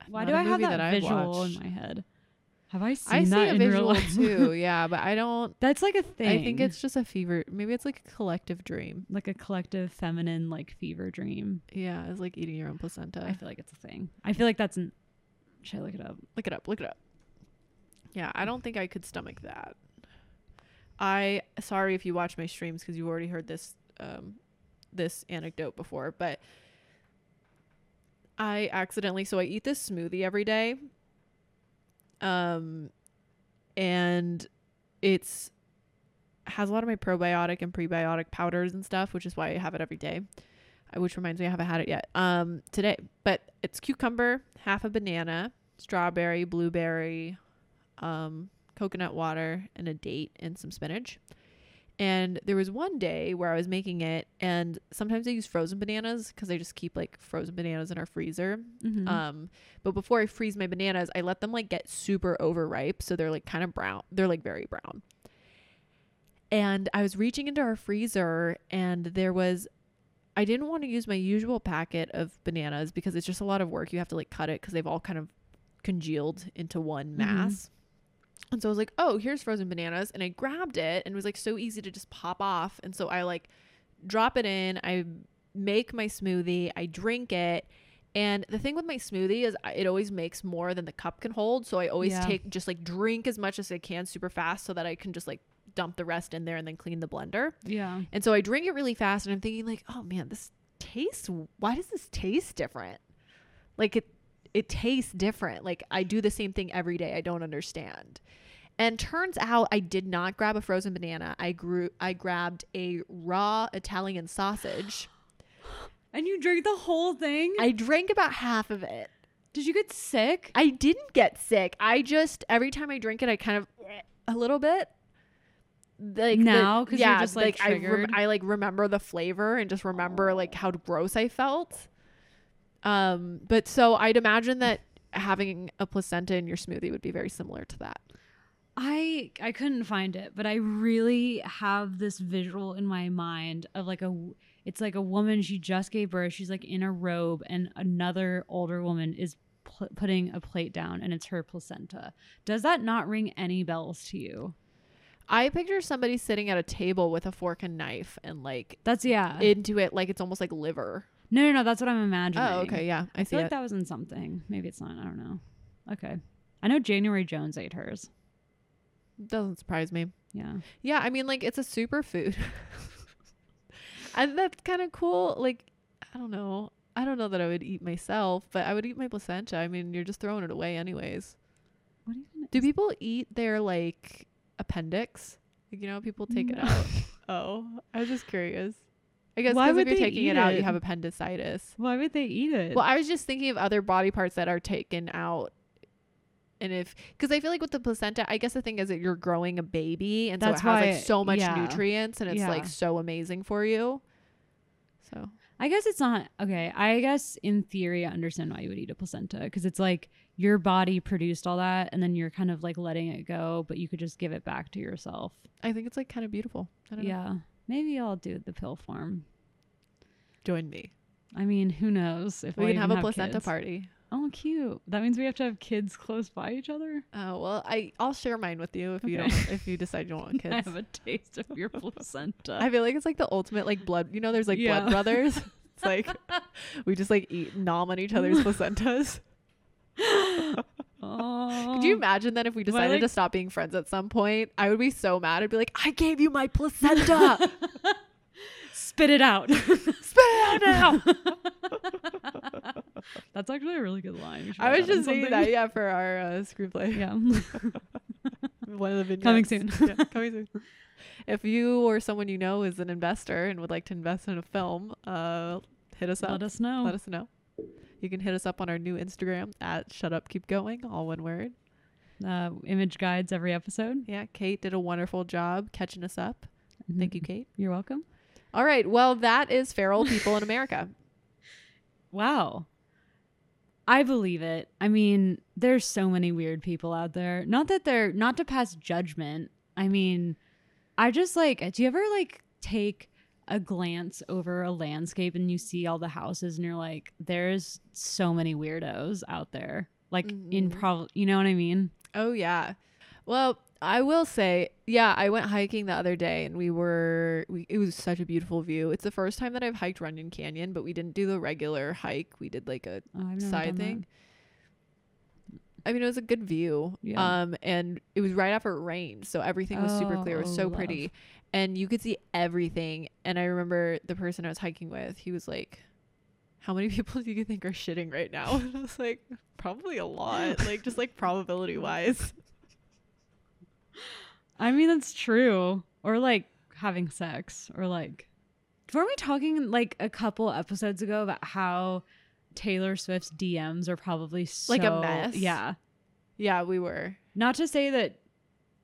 Why
Not
do I have
movie
that, visual
watched.
in my head? Have I seen
i see
that
a
in real
visual
life?
too yeah but i don't
That's like a thing.
I think it's just a fever. Maybe it's like a collective dream.
like a collective feminine like fever dream.
Yeah, it's like eating your own placenta.
I feel like it's a thing. I feel like that's an. Should I look it up?
look it up. Look it up. Yeah, I don't think I could stomach that. I sorry if you watch my streams because you've already heard this um this anecdote before, but I accidentally so I eat this smoothie every day. Um and it's has a lot of my probiotic and prebiotic powders and stuff, which is why I have it every day. Uh, Which reminds me I haven't had it yet. Um today, but it's cucumber, half a banana, strawberry, blueberry, um, coconut water, and a date and some spinach. And there was one day where I was making it, and sometimes I use frozen bananas because I just keep like frozen bananas in our freezer.
Mhm.
Um, but before I freeze my bananas, I let them like get super overripe, so they're like kind of brown. They're like very brown. And I was reaching into our freezer, and there was I didn't want to use my usual packet of bananas because it's just a lot of work. You have to like cut it because they've all kind of congealed into one mass. And so I was like, oh, here's frozen bananas. And I grabbed it and it was like so easy to just pop off. And so I like drop it in, I make my smoothie, I drink it. And the thing with my smoothie is it always makes more than the cup can hold. So I always
Yeah.
take just like drink as much as I can super fast so that I can just like dump the rest in there and then clean the blender.
yeah.
And so I drink it really fast and I'm thinking like, oh man, this tastes why does this taste different? Like it it tastes different. Like I do the same thing every day. I don't understand. And turns out I did not grab a frozen banana. I grew I grabbed a raw Italian sausage.
And you drank the whole thing?
I drank about half of it.
Did you get sick?
I didn't get sick. I just every time I drink it I kind of a little bit like
Now? 'Cause you're just, like,
I, rem- I like remember the flavor and just remember like how gross I felt. Um, but so I'd imagine that having a placenta in your smoothie would be very similar to that.
I I couldn't find it, but I really have this visual in my mind of like a it's like a woman she just gave birth, she's like in a robe and another older woman is pl- putting a plate down and it's her placenta. Does that not ring any bells to you?
I picture somebody sitting at a table with a fork and knife and like
That's yeah.
into it like it's almost like liver.
No, no, no, that's what I'm imagining.
Oh, okay, yeah, I,
I feel like that was in something. Maybe it's not. I don't know. Okay. I know January Jones ate hers.
Doesn't surprise me.
Yeah.
Yeah, I mean, like it's a superfood, and that's kind of cool. Like, I don't know. I don't know that I would eat myself, but I would eat my placenta. I mean, you're just throwing it away anyways.
What even
Do people eat their like appendix? Like, you know, people take it out. Oh, I was just curious. I guess
Why
because
would
if you're
they
taking
eat
it out, you have appendicitis.
Why would they eat it?
Well, I was just thinking of other body parts that are taken out. And if, because I feel like with the placenta, I guess the thing is that you're growing a baby, and
That's
so it has like so much
yeah.
nutrients, and it's
Yeah.
like so amazing for you. So
I guess it's not okay. I guess in theory, I understand why you would eat a placenta because it's like your body produced all that, and then you're kind of like letting it go, but you could just give it back to yourself.
I think it's like kind of beautiful. I don't know.
Maybe I'll do the pill form.
Join me.
I mean, who knows if
We can have a placenta
kids.
party.
Oh, cute! That means we have to have kids close by each other.
Oh well, I I'll share mine with you if you don't if you decide you want kids.
I have a taste of your placenta.
I feel like it's like the ultimate like blood. You know, there's like
Yeah.
blood brothers. It's like we just like eat nom on each other's placentas.
Oh,
Could you imagine that if we decided
like-
to stop being friends at some point? I would be so mad. I'd be like, I gave you my placenta.
spit it out?
Spit it out now.
That's actually a really good line.
I was just saying that, yeah, for our uh, screenplay.
Yeah.
One of the vignettes.
Coming soon.
yeah, coming soon. If you or someone you know is an investor and would like to invest in a film, uh, hit us up.
Let us know.
Let us know. You can hit us up on our new Instagram at Shut Up Keep Going, all one word.
uh, image guides every episode.
Yeah, Kate did a wonderful job catching us up. Thank you, Kate.
You're welcome.
All right. Well, that is feral people in America.
Wow. I believe it. I mean, there's so many weird people out there. Not that they're not to pass judgment. I mean, I just like, do you ever like take a glance over a landscape and you see all the houses and you're like, there's so many weirdos out there. Like in
Mhm.
probably, you know what I mean?
Oh yeah. Well, I will say, yeah, I went hiking the other day and we were we it was such a beautiful view. It's the first time that I've hiked Runyon Canyon, but we didn't do the regular hike. We did like a
Oh,
side
done that.
thing. I mean, it was a good view.
Yeah.
Um and it was right after it rained, so everything was super clear. It was
Oh,
so
love.
pretty. And you could see everything. And I remember the person I was hiking with, he was like how many people do you think are shitting right now? And I was like, probably a lot. Like just like probability wise.
I mean, that's true. Or like having sex, or like, weren't we talking like a couple episodes ago about how Taylor Swift's DMs are probably so,
Like a mess?
Yeah.
Yeah, we were.
Not to say that,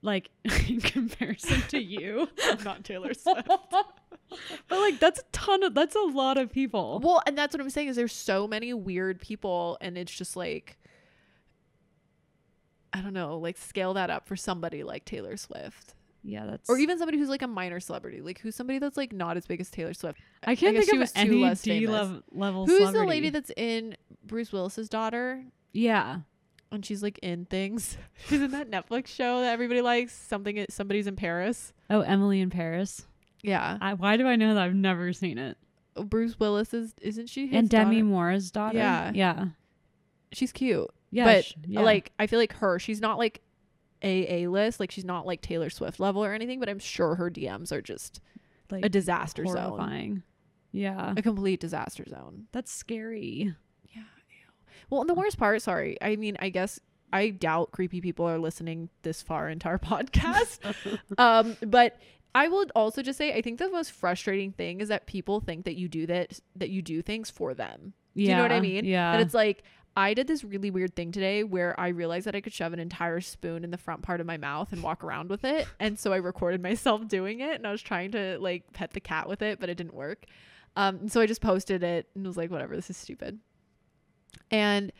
like, in comparison to you,
Not Taylor Swift.
but like, that's a ton of, that's a lot of people.
well, and that's what I'm saying is there's so many weird people and it's just like I don't know, like scale that up for somebody like Taylor Swift.
Yeah, that's.
Or even somebody who's like a minor celebrity. Like who's somebody that's like not as big as Taylor Swift.
I can't
guess
think
she
of
was
any D level level.
Who's the lady that's in Bruce Willis's daughter?
Yeah.
And she's like in things. She's in that Netflix show that everybody likes. Something somebody's in Paris.
Oh, Emily in Paris.
Yeah.
I, why do I know that? I've never seen it.
Bruce Willis is isn't she his
and Demi
daughter?
Moore's daughter.
Yeah.
Yeah.
She's cute.
Yeah.
but
sh- yeah.
like I feel like her, she's not like a A list, like she's not like Taylor Swift level or anything, but I'm sure her DMs are just
like
a disaster zone.
horrifying. Yeah.
A complete disaster zone.
That's scary.
Well, and the worst part, sorry, I mean, I guess I doubt creepy people are listening this far into our podcast. um, but I will also just say I think the most frustrating thing is that people think that you do that that you do things for them.
Yeah.
you know what I mean?
Yeah.
That it's like I did this really weird thing today where I realized that I could shove an entire spoon in the front part of my mouth and walk around with it. And so I recorded myself doing it and I was trying to like pet the cat with it, but it didn't work. Um, and so I just posted it and was like, whatever, this is stupid. And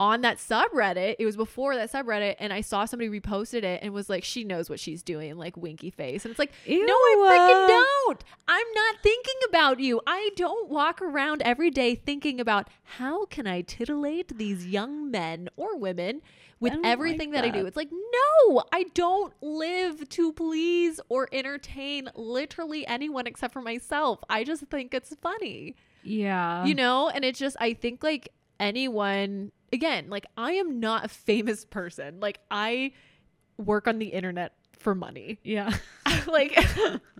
on that subreddit. It was before that subreddit, and I saw somebody reposted it and was like, "She knows what she's doing," like winky face, and it's like, "No, I freaking don't. I'm not thinking about you. I don't walk around every day thinking about how can I titillate these young men or women." With
don't like
everything that I do, it's like, no, I don't live to please or entertain literally anyone except for myself. I just think it's funny
Yeah.
you know and it's just i think like anyone again like i am not a famous person. Like i work on the internet for money.
Yeah.
like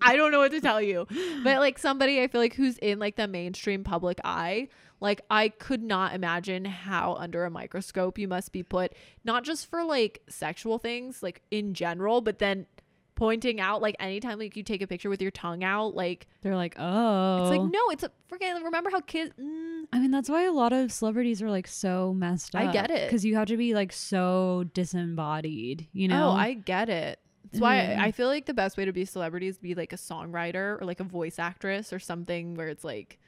i don't know what to tell you. But like somebody i feel like who's in like the mainstream public eye like i could not imagine how under a microscope you must be put not just for like sexual things like in general but then pointing out like anytime like you take a picture with your tongue out like
They're like, oh.
it's like no it's a freaking remember how kids mm,
I mean, that's why a lot of celebrities are like so messed up.
I get it.
Because you have to be like so disembodied, you know?
Oh, I get it. That's why
Mhm.
I, I feel like the best way to be a celebrity is be like a songwriter or like a voice actress or something where it's like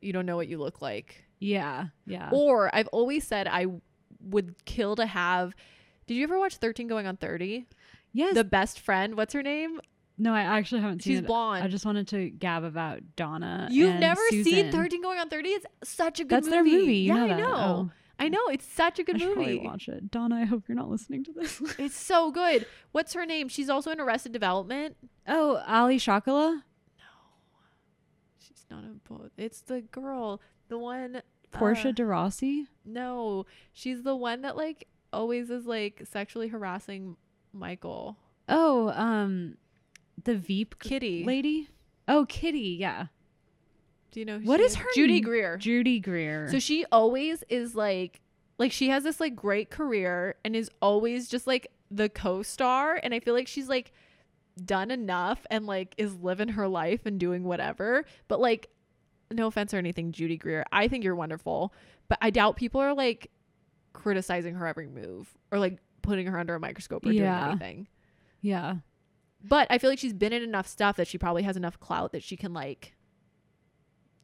you don't know what you look like.
yeah. Yeah.
Or I've always said I would kill to have. Did you ever watch 13 Going on 30?
Yes.
The best friend, what's her name?
no, I actually haven't seen
She's
it.
blonde.
I just wanted to gab about Donna.
You've
and
never seen 13 Going on 30? It's such a good
That's
movie.
their movie. You
yeah,
know
I
that.
know.
Oh.
I know. It's such a good
I should
movie.
probably watch it. Donna, I hope you're not listening to this.
It's so good. What's her name? She's also in Arrested Development.
oh, Alia Shawkat? No.
She's not in both. It's the girl, the one.
Portia
uh,
de Rossi?
no, she's the one that like always is like sexually harassing Michael.
Oh, um, the Veep
Kitty.
lady? Oh, Kitty, yeah.
Do you know who
What
she
is her
Judy Greer.
Judy Greer.
So she always is like, like she has this like great career and is always just like the co-star, and I feel like she's like done enough and like is living her life and doing whatever. But like, no offense or anything, Judy Greer, I think you're wonderful, but I doubt people are like criticizing her every move or like putting her under a microscope or
Yeah.
doing anything.
yeah.
But I feel like she's been in enough stuff that she probably has enough clout that she can like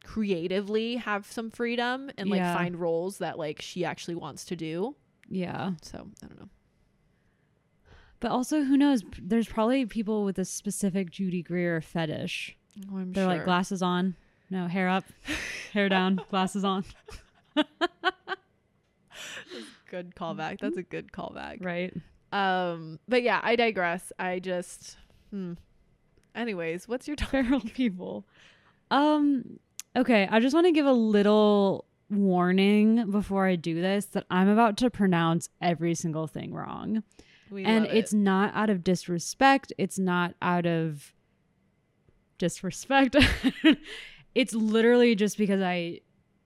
creatively have some freedom and like
Yeah.
find roles that like she actually wants to do.
Yeah.
So I don't know.
But also, who knows? There's probably people with a specific Judy Greer fetish.
Oh, I'm
They're like glasses on, no hair up, hair down, glasses on.
good callback. That's a good callback.
Right.
Um, but yeah, I digress. I just, hmm. Anyways, what's your?
Feral people. Um. Okay, I just want to give a little warning before I do this that I'm about to pronounce every single thing wrong.
We
and
love
it's not out of disrespect it's not out of disrespect it's literally just because i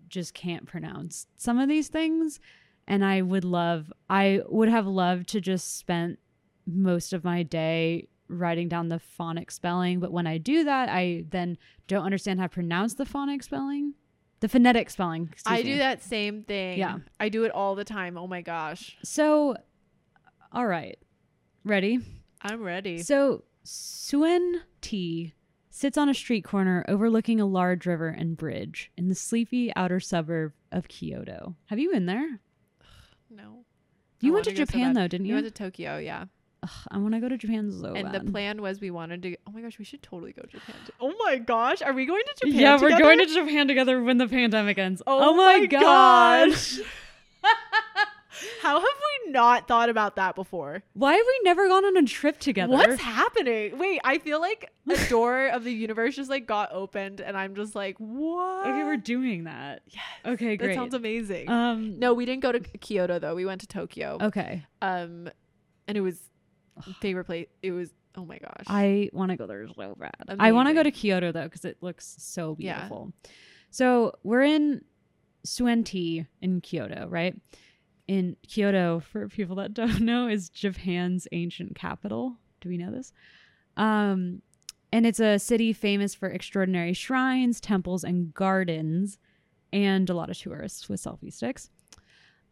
just can't pronounce some of these things and i would love i would have loved to just spent most of my day writing down the phonic spelling but when i do that i then don't understand how to pronounce the phonic spelling the phonetic spelling
I
me.
do that same thing.
Yeah.
I do it all the time. Oh my gosh.
so all right ready
I'm ready.
So Tsuen Tea sits on a street corner overlooking a large river and bridge in the sleepy outer suburb of Kyoto. Have you been there?
No.
You
I
went to
wanna so
Japan though, didn't
We
you?
went to Tokyo, yeah.
Ugh, I want to go to Japan so
and
bad.
the plan was we wanted to. Oh my gosh, we should totally go to Japan. to- oh my gosh, are we going to Japan?
yeah, we're going to Japan together when the pandemic ends.
Oh, oh my gosh. How have we not thought about that before?
Why have we never gone on a trip together?
What's happening? Wait, I feel like a door of the universe just like got opened, and I'm just like, what?
okay, we're doing that.
Yes,
Okay,
that
great.
sounds amazing.
um,
no, we didn't go to Kyoto though. We went to Tokyo.
Okay,
Um, and it was favorite place. It was oh my gosh.
I want to go there so bad. I want to go to Kyoto though because it looks so
Yeah.
beautiful. So we're in Tsuen Tea in Kyoto, right? In Kyoto, for people that don't know, is Japan's ancient capital. Do we know this? Um, and it's a city famous for extraordinary shrines, temples, and gardens, and a lot of tourists with selfie sticks.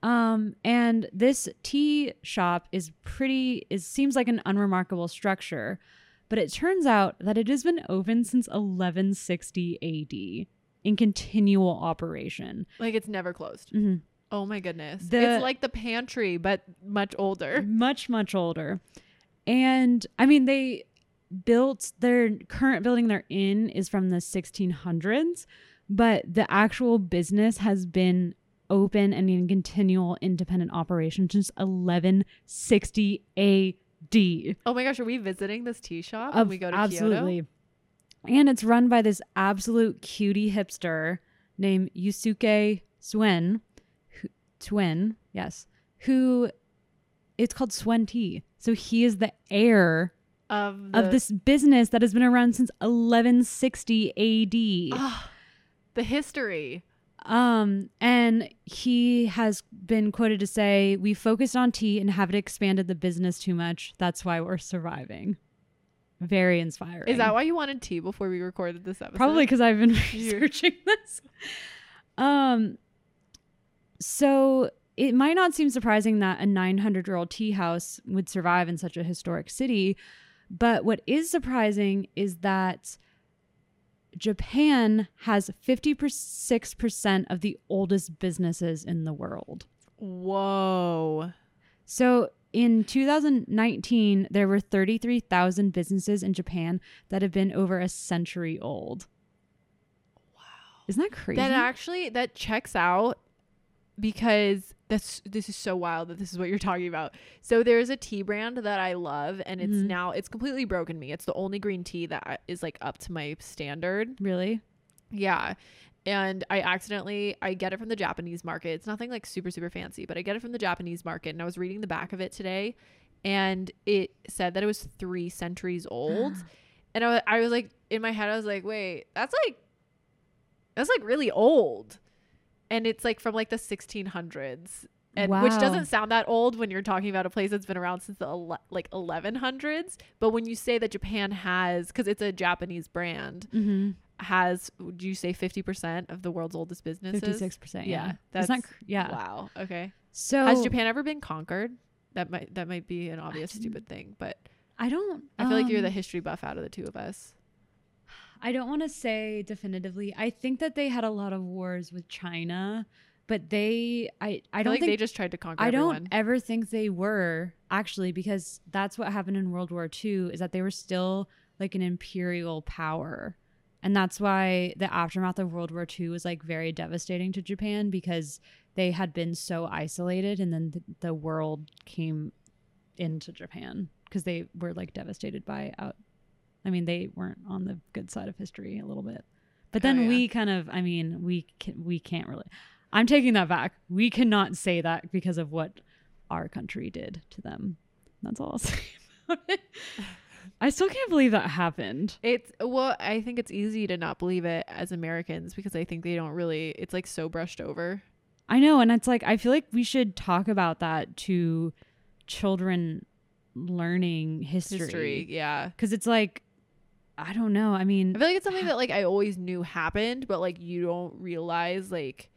Um, and this tea shop is pretty it seems like an unremarkable structure, but it turns out that it has been open since 1160 AD in continual operation.
like it's never closed.
Mhm.
Oh my goodness.
The-
it's like the pantry, but much older.
much much older and i mean they built their current building they're in is from the 1600s but the actual business has been open and in continual independent operation since 1160 AD.
Oh my gosh, are we visiting this tea shop when we go to Kyoto?
absolutely. And it's run by this absolute cutie hipster named Yusuke Tsuen, Tsuen, yes, who it's called Swen Tea. So he is the heir
Of, the,
of this business that has been around since 1160 AD.
Ah, the history.
Um, and he has been quoted to say, "We focused on tea and haven't expanded the business too much. That's why we're surviving." Very inspiring.
Is that why you wanted tea before we recorded this episode?
Probably because I've been researching this. Um, so it might not seem surprising that a 900 year old tea house would survive in such a historic city, but what is surprising is that Japan has 56% of the oldest businesses in the world.
Whoa.
So in 2019, there were 33,000 businesses in Japan that have been over a century old. Wow. Isn't that crazy?
That actually that checks out because that's this is so wild that this is what you're talking about. So there's a tea brand that I love and it's
Mhm.
now it's completely broken me. It's the only green tea that is like up to my standard.
really?
Yeah. And I accidentally I get it from the Japanese market. It's nothing like super super fancy, but I get it from the Japanese market and I was reading the back of it today and it said that it was 3 centuries old. and I was, I was like in my head I was like, "Wait, that's like that's like really old." And it's like from like the 1600s. And which doesn't sound that old when you're talking about a place that's been around since the ele- like 1100s, but when you say that Japan has cuz it's a Japanese brand,
Mm-hmm.
has would you say 50% of the world's oldest businesses
56%.
Yeah,
Yeah.
that's
not, yeah.
wow okay
So
has japan ever been conquered that might that might be an obvious stupid thing but
I don't,
i feel like you're the
um,
history buff out of the two of us
I don't want to say definitively. I think that they had a lot of wars with China, but they, I, I,
i,
don't
like
think
they just tried to conquer
I don't
everyone
ever think they were actually because that's what happened in World War II is that they were still like an imperial power. And that's why the aftermath of World War II was like very devastating to Japan because they had been so isolated and then the, the world came into Japan because they were like devastated by out I mean they weren't on the good side of history a little bit. But oh, then
Oh, yeah.
we kind of I mean we can, we can't really I'm taking that back. We cannot say that because of what our country did to them. That's all I'll say about it. I still can't believe that happened.
it's well i think it's easy to not believe it as americans because i think they don't really it's like so brushed over
I know, and it's like I feel like we should talk about that to children learning history
history yeah
because it's like I don't know. I mean,
i feel like it's something that like i always knew happened but like you don't realize like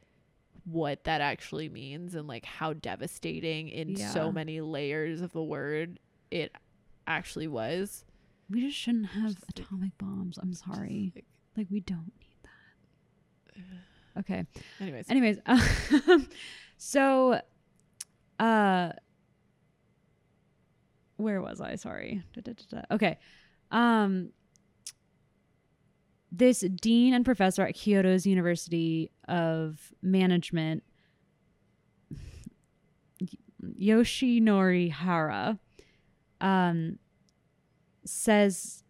what that actually means and like how devastating in so many layers of the word it actually was
we just shouldn't have
Just like-
atomic bombs. I'm sorry.
like-
Like we don't need that. Okay.
anyways
Anyways, so uh where was I? Sorry. Da, da, da. Okay. Um this dean and professor at Kyoto's University of Management Yoshinori Hara um says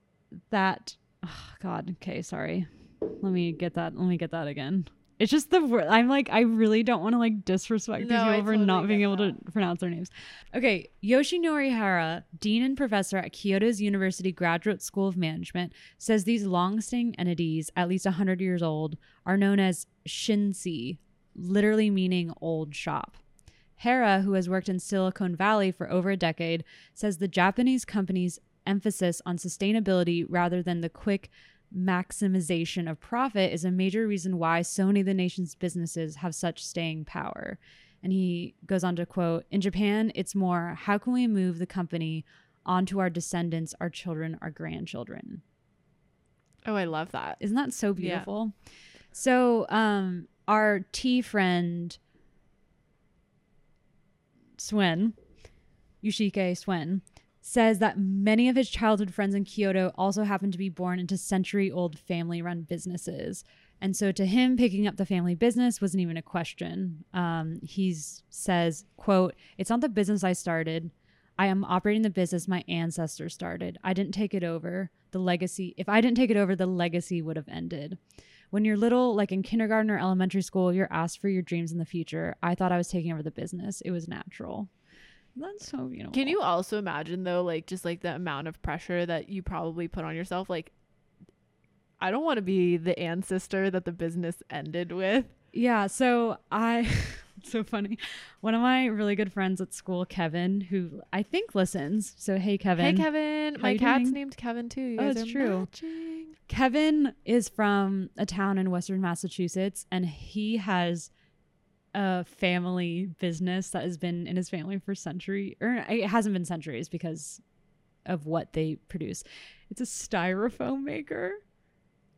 that oh god, okay, sorry. Let me get that. Let me get that again. It's just the word. I'm like, I really don't want to like disrespect
No,
these
I
people for
totally
not being able to pronounce their names. Okay, Yoshinori Hara, dean and professor at Kyoto's University Graduate School of Management, says these long-standing entities, at least 100 years old, are known as shinise, literally meaning old shop. Hara, who has worked in Silicon Valley for over a decade, says the Japanese company's emphasis on sustainability rather than the quick maximization of profit is a major reason why so many of the nation's businesses have such staying power. And he goes on to quote In Japan, it's more how can we move the company onto our descendants, our children, our grandchildren?
oh i love that
Isn't that so
Yeah.
beautiful? So, um, our tea friend Swen, Yushike Swen, says that many of his childhood friends in Kyoto also happen to be born into century old family run businesses. And so to him, picking up the family business wasn't even a question. Um, he says, quote, it's not the business I started. I am operating the business my ancestors started. I didn't take it over. The legacy, if I didn't take it over, the legacy would have ended. When you're little, like in kindergarten or elementary school, you're asked for your dreams in the future. I thought I was taking over the business. It was natural. That's so, you know.
Can you also imagine though, like just like the amount of pressure that you probably put on yourself? Like, I don't want to be the ancestor that the business ended with.
Yeah. So I, so funny. One of my really good friends at school, Kevin, who I think listens. So hey, Kevin.
Hey, Kevin.
How
My cat's
doing?
named Kevin too. You
Oh, it's true.
matching.
Kevin is from a town in Western Massachusetts, and he has a family business that has been in his family for century, or it hasn't been centuries because of what they produce. It's a styrofoam maker.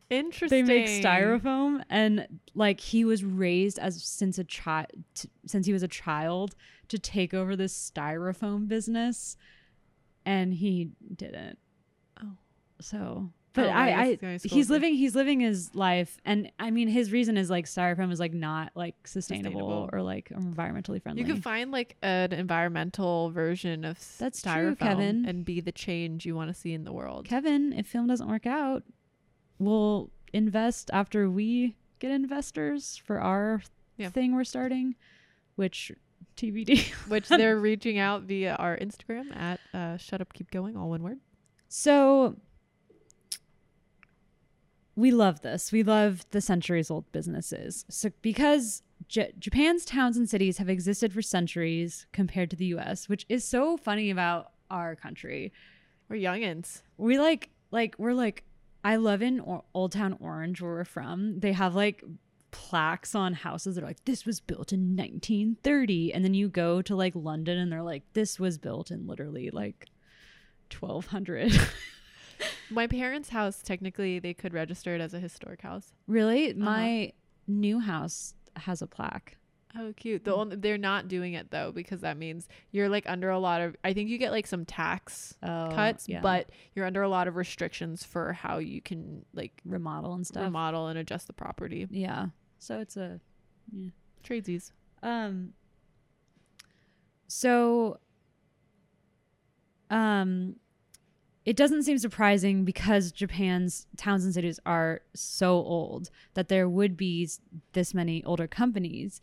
Interesting.
They make styrofoam, and like he was raised as since a child, since he was a child, to take over this styrofoam business, and he didn't.
Oh.
so. But
Oh, I
I,
he's going
I he's living he's living his life, and I mean his reason is like styrofoam is like not like sustainable,
Sustainable.
or like environmentally friendly.
You can find like an environmental version of
That's true,
styrofoam
Kevin.
and be the change you want to see in the world.
Kevin, if film doesn't work out, we'll invest after we get investors for our
Yeah.
thing we're starting, which TBD.
Which they're reaching out via our Instagram at uh, shut up keep going all one word.
so we love this. We love the centuries old businesses. So because J- Japan's towns and cities have existed for centuries compared to the US, which is so funny about our country.
We're youngins.
we like like we're like i love in or- old town orange where we're from they have like plaques on houses that are like this was built in 1930 and then you go to like london and they're like this was built in literally like 1200
My parents' house technically they could register it as a historic house.
really my new house has a plaque
Oh, cute. The only, they're not doing it though because that means you're like under a lot of. I think you get like some tax
oh,
cuts,
yeah.
but you're under a lot of restrictions for how you can like
remodel and stuff
remodel and adjust the property.
yeah so it's a yeah.
Tradesies.
Um so um it doesn't seem surprising because Japan's towns and cities are so old that there would be this many older companies.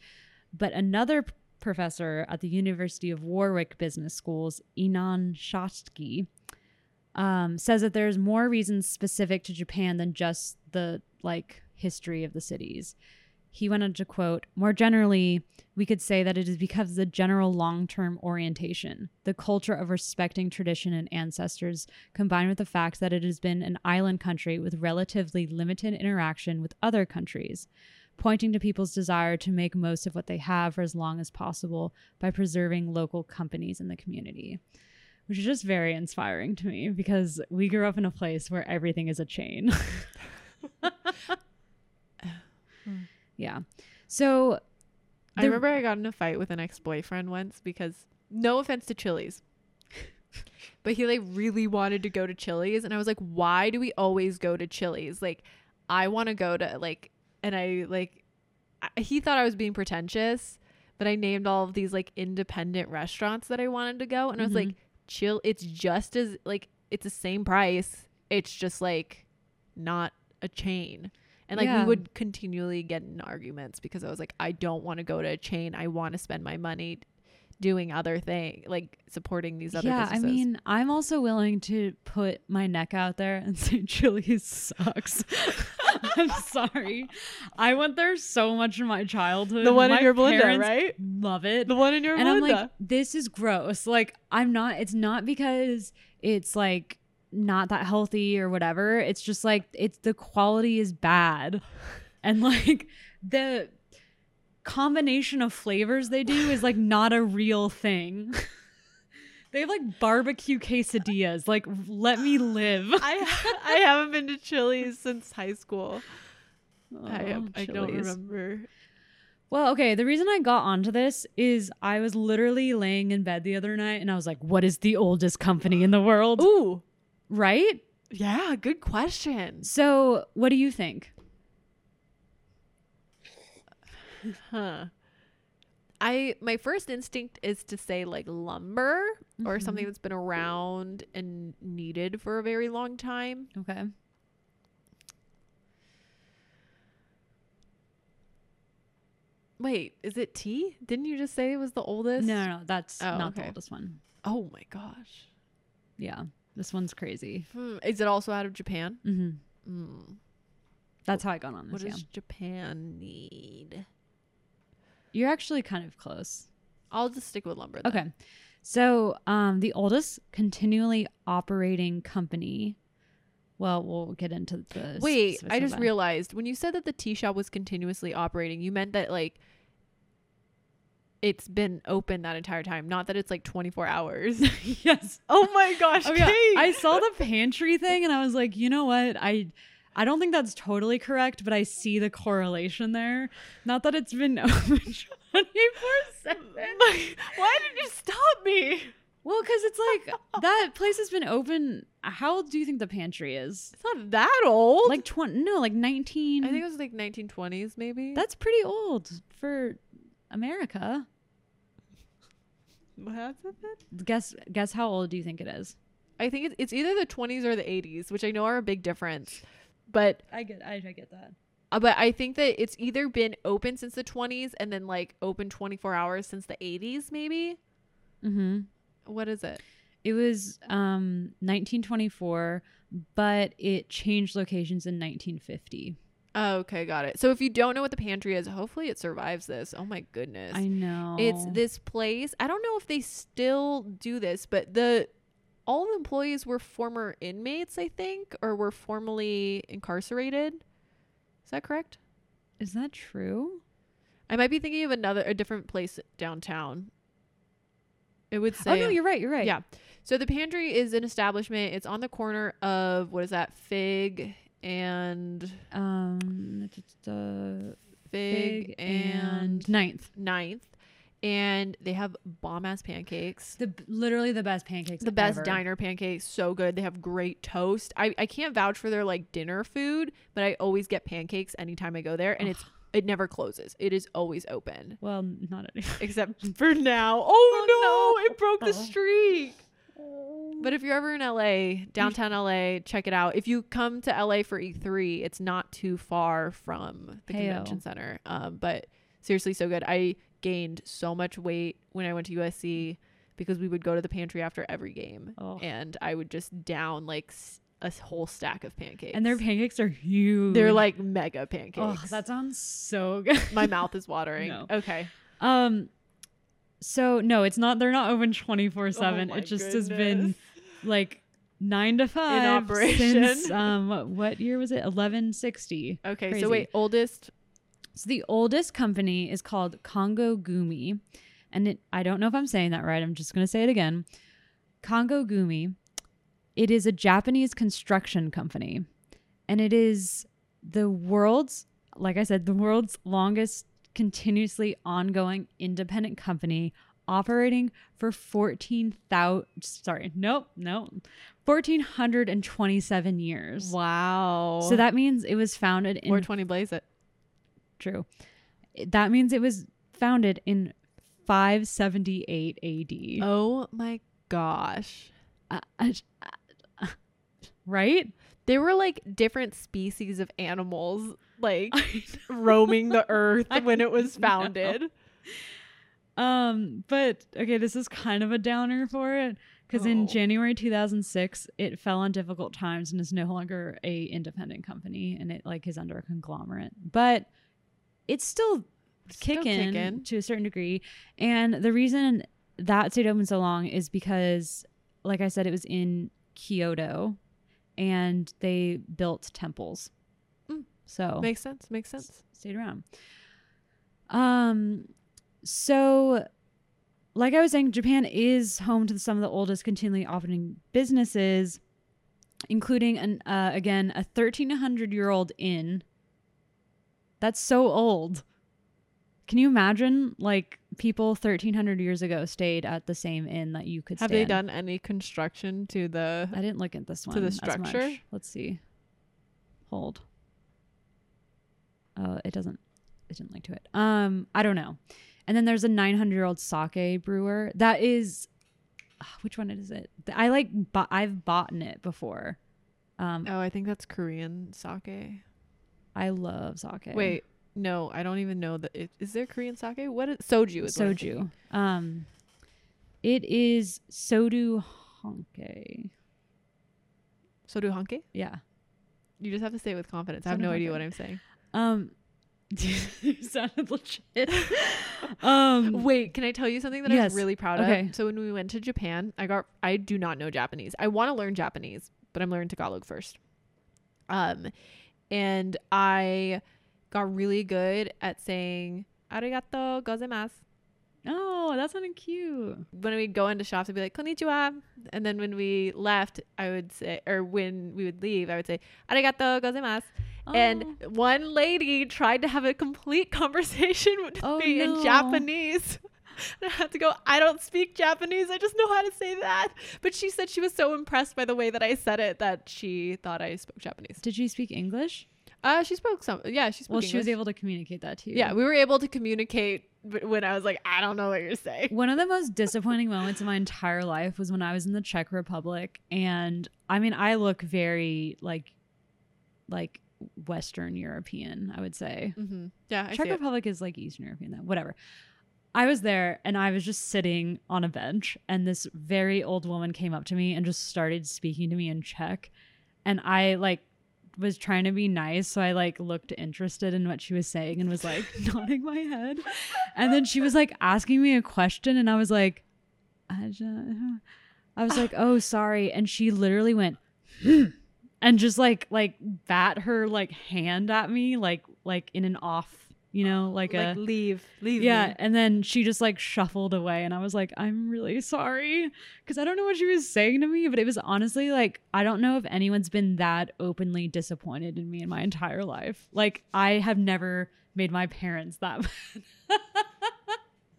But another professor at the University of Warwick Business Schools, Inan Shotsky, um, says that there's more reasons specific to Japan than just the like history of the cities. He went on to quote, more generally, we could say that it is because of the general long term orientation, the culture of respecting tradition and ancestors, combined with the fact that it has been an island country with relatively limited interaction with other countries, pointing to people's desire to make most of what they have for as long as possible by preserving local companies in the community. Which is just very inspiring to me because we grew up in a place where everything is a chain. yeah. So
I remember I got in a fight with an ex boyfriend once because no offense to Chili's. but he like really wanted to go to Chili's and I was like, why do we always go to Chili's? Like I want to go to like and I like I, he thought I was being pretentious, but I named all of these like independent restaurants that I wanted to go and I was like, mm-hmm. chill, it's just as like it's the same price. It's just like not a chain. And like
Yeah.
we would continually get in arguments because I was like, I don't want to go to a chain. I want to spend my money doing other thing, like supporting these other
yeah,
businesses.
I mean, I'm also willing to put my neck out there and say Chili's sucks. I'm sorry. I went there so much in my childhood.
the one
my
in your Belinda,
parents
right?
Love it.
The one in your blender.
and I'm like, this is gross. Like, I'm not, it's not because it's like not that healthy or whatever. It's just like, it's the quality is bad. And like, the combination of flavors they do is like not a real thing. they have like barbecue quesadillas. Like, let me live.
I I haven't been to Chili's since high school. I
Oh,
I don't remember.
Well, okay. The reason I got onto this is I was literally laying in bed the other night and I was like, what is the oldest company in the world?
Ooh,
Right?
yeah, good question.
So, what do you think?
Huh. I my first instinct is to say like lumber or mm-hmm.
something
that's been around and needed for a very long time.
Okay.
Wait, is it tea? Didn't you just say it was the oldest?
No, no, no, that's
Oh,
not the oldest one.
Oh my gosh.
Yeah. This one's crazy.
Hmm. Is it also out of Japan?
hmm
Hmm.
That's how I got on
What
this. Yeah.
does Japan need?
You're actually kind of close.
I'll just stick with lumber. Then.
Okay. So, um, the oldest continually operating company. Well, we'll get into the.
Wait, I just
that.
realized when you said that the tea shop was continuously operating, you meant that like it's been open that entire time, not that it's like 24 hours.
yes.
oh my gosh,
Oh, yeah.
Kate.
I saw the pantry thing and I was like, you know what? I I don't think that's totally correct, but I see the correlation there. Not that it's been open 24 7.
Why did you stop me?
Well, because it's like that place has been open. How old do you think the pantry is?
It's not that old.
Like 20, no, like 19.
I think it was like 1920s maybe.
that's pretty old for America. Guess guess how old do you think it is?
I think it's, it's either the 20s or the 80s, which I know are a big difference. But
I get I, I get that.
uh, but I think that it's either been open since the 20s and then like open 24 hours since the 80s maybe.
Mm-hmm.
What is it?
It was um 1924, but it changed locations in 1950.
Oh, okay, got it. So if you don't know what the pantry is, hopefully it survives this. Oh my goodness.
I know.
It's this place. I don't know if they still do this, but the all the employees were former inmates, I think, or were formerly incarcerated. Is that correct?
Is that true?
I might be thinking of another a different place downtown. It would say
oh no, you're right. You're right.
Yeah. So the pantry is an establishment. It's on the corner of what is that? Fig and
Um, it's the
Fig,
Fig
and
and Ninth.
Ninth. And they have bomb ass pancakes.
The literally the best pancakes.
The best
ever.
diner pancakes, so good. They have great toast. I, I can't vouch for their like dinner food, but I always get pancakes anytime I go there, and it's it never closes. It is always open,
Well, not anymore.
except for now. Oh,
Oh,
no, it broke the
Oh.
streak. But if you're ever in LA, downtown LA, check it out. If you come to LA for E3, it's not too far from the
Heyo.
convention center. Um, but seriously, so good. I gained so much weight when I went to USC because we would go to the pantry after every game,
Oh.
and I would just down like s- a whole stack of pancakes.
And their pancakes are huge.
they're like mega
oh,
pancakes.
that sounds so good.
My mouth is watering.
No.
Okay.
Um, so no, it's not. They're not open twenty four seven.
Oh
It just has been
goodness.
Like nine to five
operation.
since um what, what year was it? Eleven sixty.
Okay.
Crazy.
So wait, oldest.
So the oldest company is called Kongo Gumi, and it, I don't know if I'm saying that right. I'm just gonna say it again. Kongo Gumi. It is a Japanese construction company, and it is the world's, like I said, the world's longest continuously ongoing independent company operating for 14,000 sorry nope nope 1427 years
Wow.
so that means it was founded in
420 blaze it.
True. That means it was founded in 578 AD.
Oh my gosh.
Uh, uh, uh, right?
They were like different species of animals like roaming the earth when it was founded.
Um, but okay, this is kind of a downer for it because in
Oh.
January 2006, it fell on difficult times and is no longer a independent company, and it like is under a conglomerate. But it's still kicking,
kicking.
to a certain degree. And the reason that stayed open so long is because, like I said, it was in Kyoto, and they built temples.
Mm.
So
Makes sense. Makes sense.
stayed around. Um, so like I was saying, Japan is home to some of the oldest continually operating businesses, including an uh, again a thirteen hundred year old inn. That's so old. Can you imagine like people 1300 years ago stayed at the same inn that you could
Have they
in?
done any construction to the?
I didn't look at this one
to the structure?
Let's see. Hold. Oh, it doesn't. It didn't link to it. Um, I don't know. And then there's a 900 year old sake brewer that is. ah, Which one is it? I like. Bu- I've bought it before. Um,
Oh, I think that's Korean sake.
I love sake.
Wait, no, I don't even know that. It, is there Korean sake? What is soju? Is
soju. Um, it is Sudo Honke.
Soju hanke.
Yeah.
You just have to say it with confidence. I have no idea what I'm saying.
Um, you sounded legit. um,
Wait, can I tell you something that I
Yes.
was really proud
Okay.
of? So when we went to Japan, I got I do not know Japanese. I want to learn Japanese, but I'm learning Tagalog first. Um, and I got really good at saying arigato gozaimasu.
oh, that sounded cute.
When we'd go into shops, I'd be like konnichiwa, and then when we left, I would say, or when we would leave, I would say arigato gozaimasu. And
Oh.
one lady tried to have a complete conversation with
Oh,
me
no.
in Japanese. And I had to go, I don't speak Japanese. I just know how to say that. But she said she was so impressed by the way that I said it that she thought I spoke Japanese.
did you speak English?
Uh, she spoke some. Yeah, she spoke
Well, she was able to communicate that to you.
Yeah, we were able to communicate when I was like, I don't know what you're saying.
One of the most disappointing moments in my entire life was when I was in the Czech Republic, and I mean, I look very like, like Western European. I would say
Mm-hmm. Yeah, I
Czech. Republic is like Eastern European, though. Whatever. I was there and I was just sitting on a bench, and this very old woman came up to me and just started speaking to me in Czech. And I like was trying to be nice, so I like looked interested in what she was saying and was like nodding my head. And then she was like asking me a question, and I was like, I, I was like, oh, sorry. And she literally went, "Hmm," and just like like bat her like hand at me, like like in an off, you know, like,
Like,
a
leave, leave.
yeah.
me.
And then she just like shuffled away, and I was like, I'm really sorry because I don't know what she was saying to me, but it was honestly like I don't know if anyone's been that openly disappointed in me in my entire life. Like I have never made my parents that.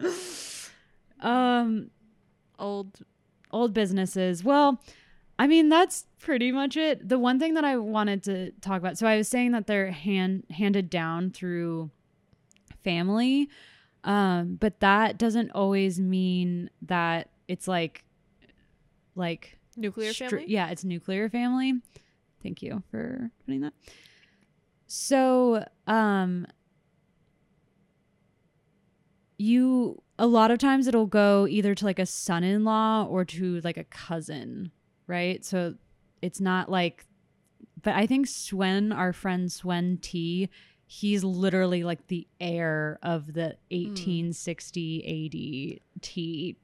um
Old.
old businesses. Well, I mean that's pretty much it. The one thing that I wanted to talk about. So I was saying that they're hand handed down through family, um, but that doesn't always mean that it's like like
Nuclear
str-
family?
Yeah, it's nuclear family. Thank you for putting that. So, um you a lot of times it'll go either to like a son-in-law or to like a cousin, right? So it's not like but I think Tsuen, our friend Tsuen Tea, he's literally like the heir of the 1860 AD T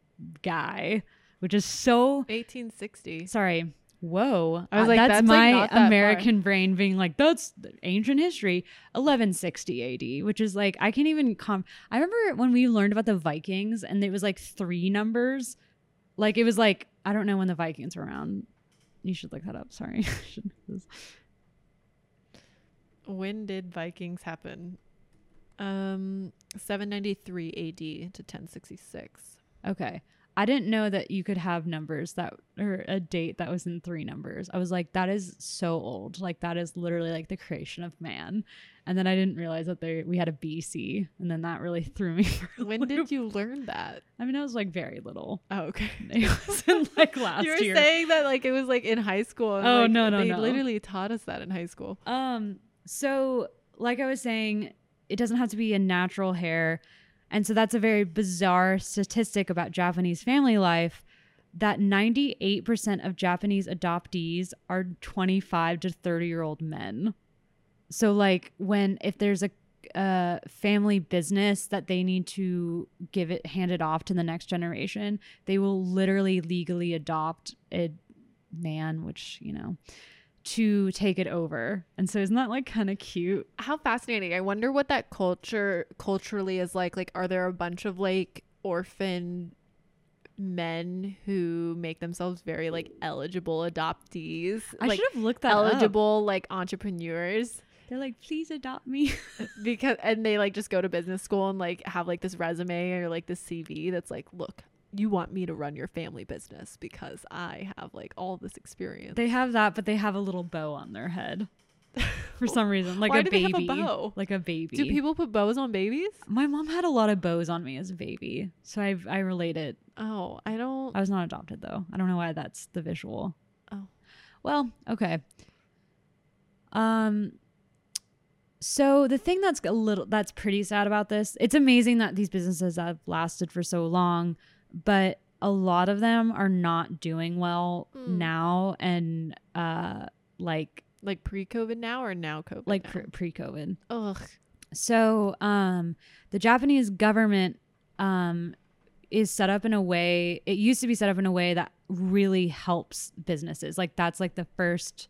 guy, which is so
1860.
sorry. Whoa.
I was
Uh,
like,
that's,
that's,
my
not that far.
American brain being like, that's ancient history. 1160 AD, which is like, I can't even com. I remember when we learned about the Vikings and it was like three numbers. Like, it was like, I don't know when the Vikings were around. You should look that up. Sorry. I shouldn't have this.
When did Vikings happen? Um, 793 AD to 1066.
okay. I didn't know that you could have numbers that or a date that was in three numbers. I was like, that is so old. Like that is literally like the creation of man. And then I didn't realize that there we had a BC, and then that really threw me. For a
When did you learn that?
I mean, I was like very little.
Oh, okay.
It was in like last
you were
year.
saying that like it was like in high school.
Oh,
like,
no, no,
They
no.
literally taught us that in high school.
Um, so like I was saying, it doesn't have to be a natural heir. And so that's a very bizarre statistic about Japanese family life that 98% of Japanese adoptees are 25 to 30 year old men. So like when if there's a uh, family business that they need to give it hand it off to the next generation, they will literally legally adopt a man, which, you know, to take it over. And so isn't that like kind of cute?
How fascinating. I wonder what that culture culturally is like. Like, are there a bunch of like orphan men who make themselves very like eligible adoptees?
I
like
should have looked that up.
eligible like entrepreneurs.
They're like, please adopt me.
because and they like just go to business school and like have like this resume or like this CV that's like, look, you want me to run your family business because I have like all this experience.
they have that, but they have a little bow on their head for some reason, like
Why
a
do they have a
baby.
bow?
Like a baby.
Do people put bows on babies?
My mom had a lot of bows on me as a baby, so I I relate it.
Oh, I don't.
I was not adopted though. I don't know why that's the visual.
Oh.
Well, okay. Um so the thing that's a little that's pretty sad about this, it's amazing that these businesses have lasted for so long, but a lot of them are not doing well
Mm.
now and uh like
Like pre-COVID now or now COVID?
like
now?
pre- pre-COVID.
Ugh.
So, um, the Japanese government um, is set up in a way. It used to be set up in a way that really helps businesses. Like that's like the first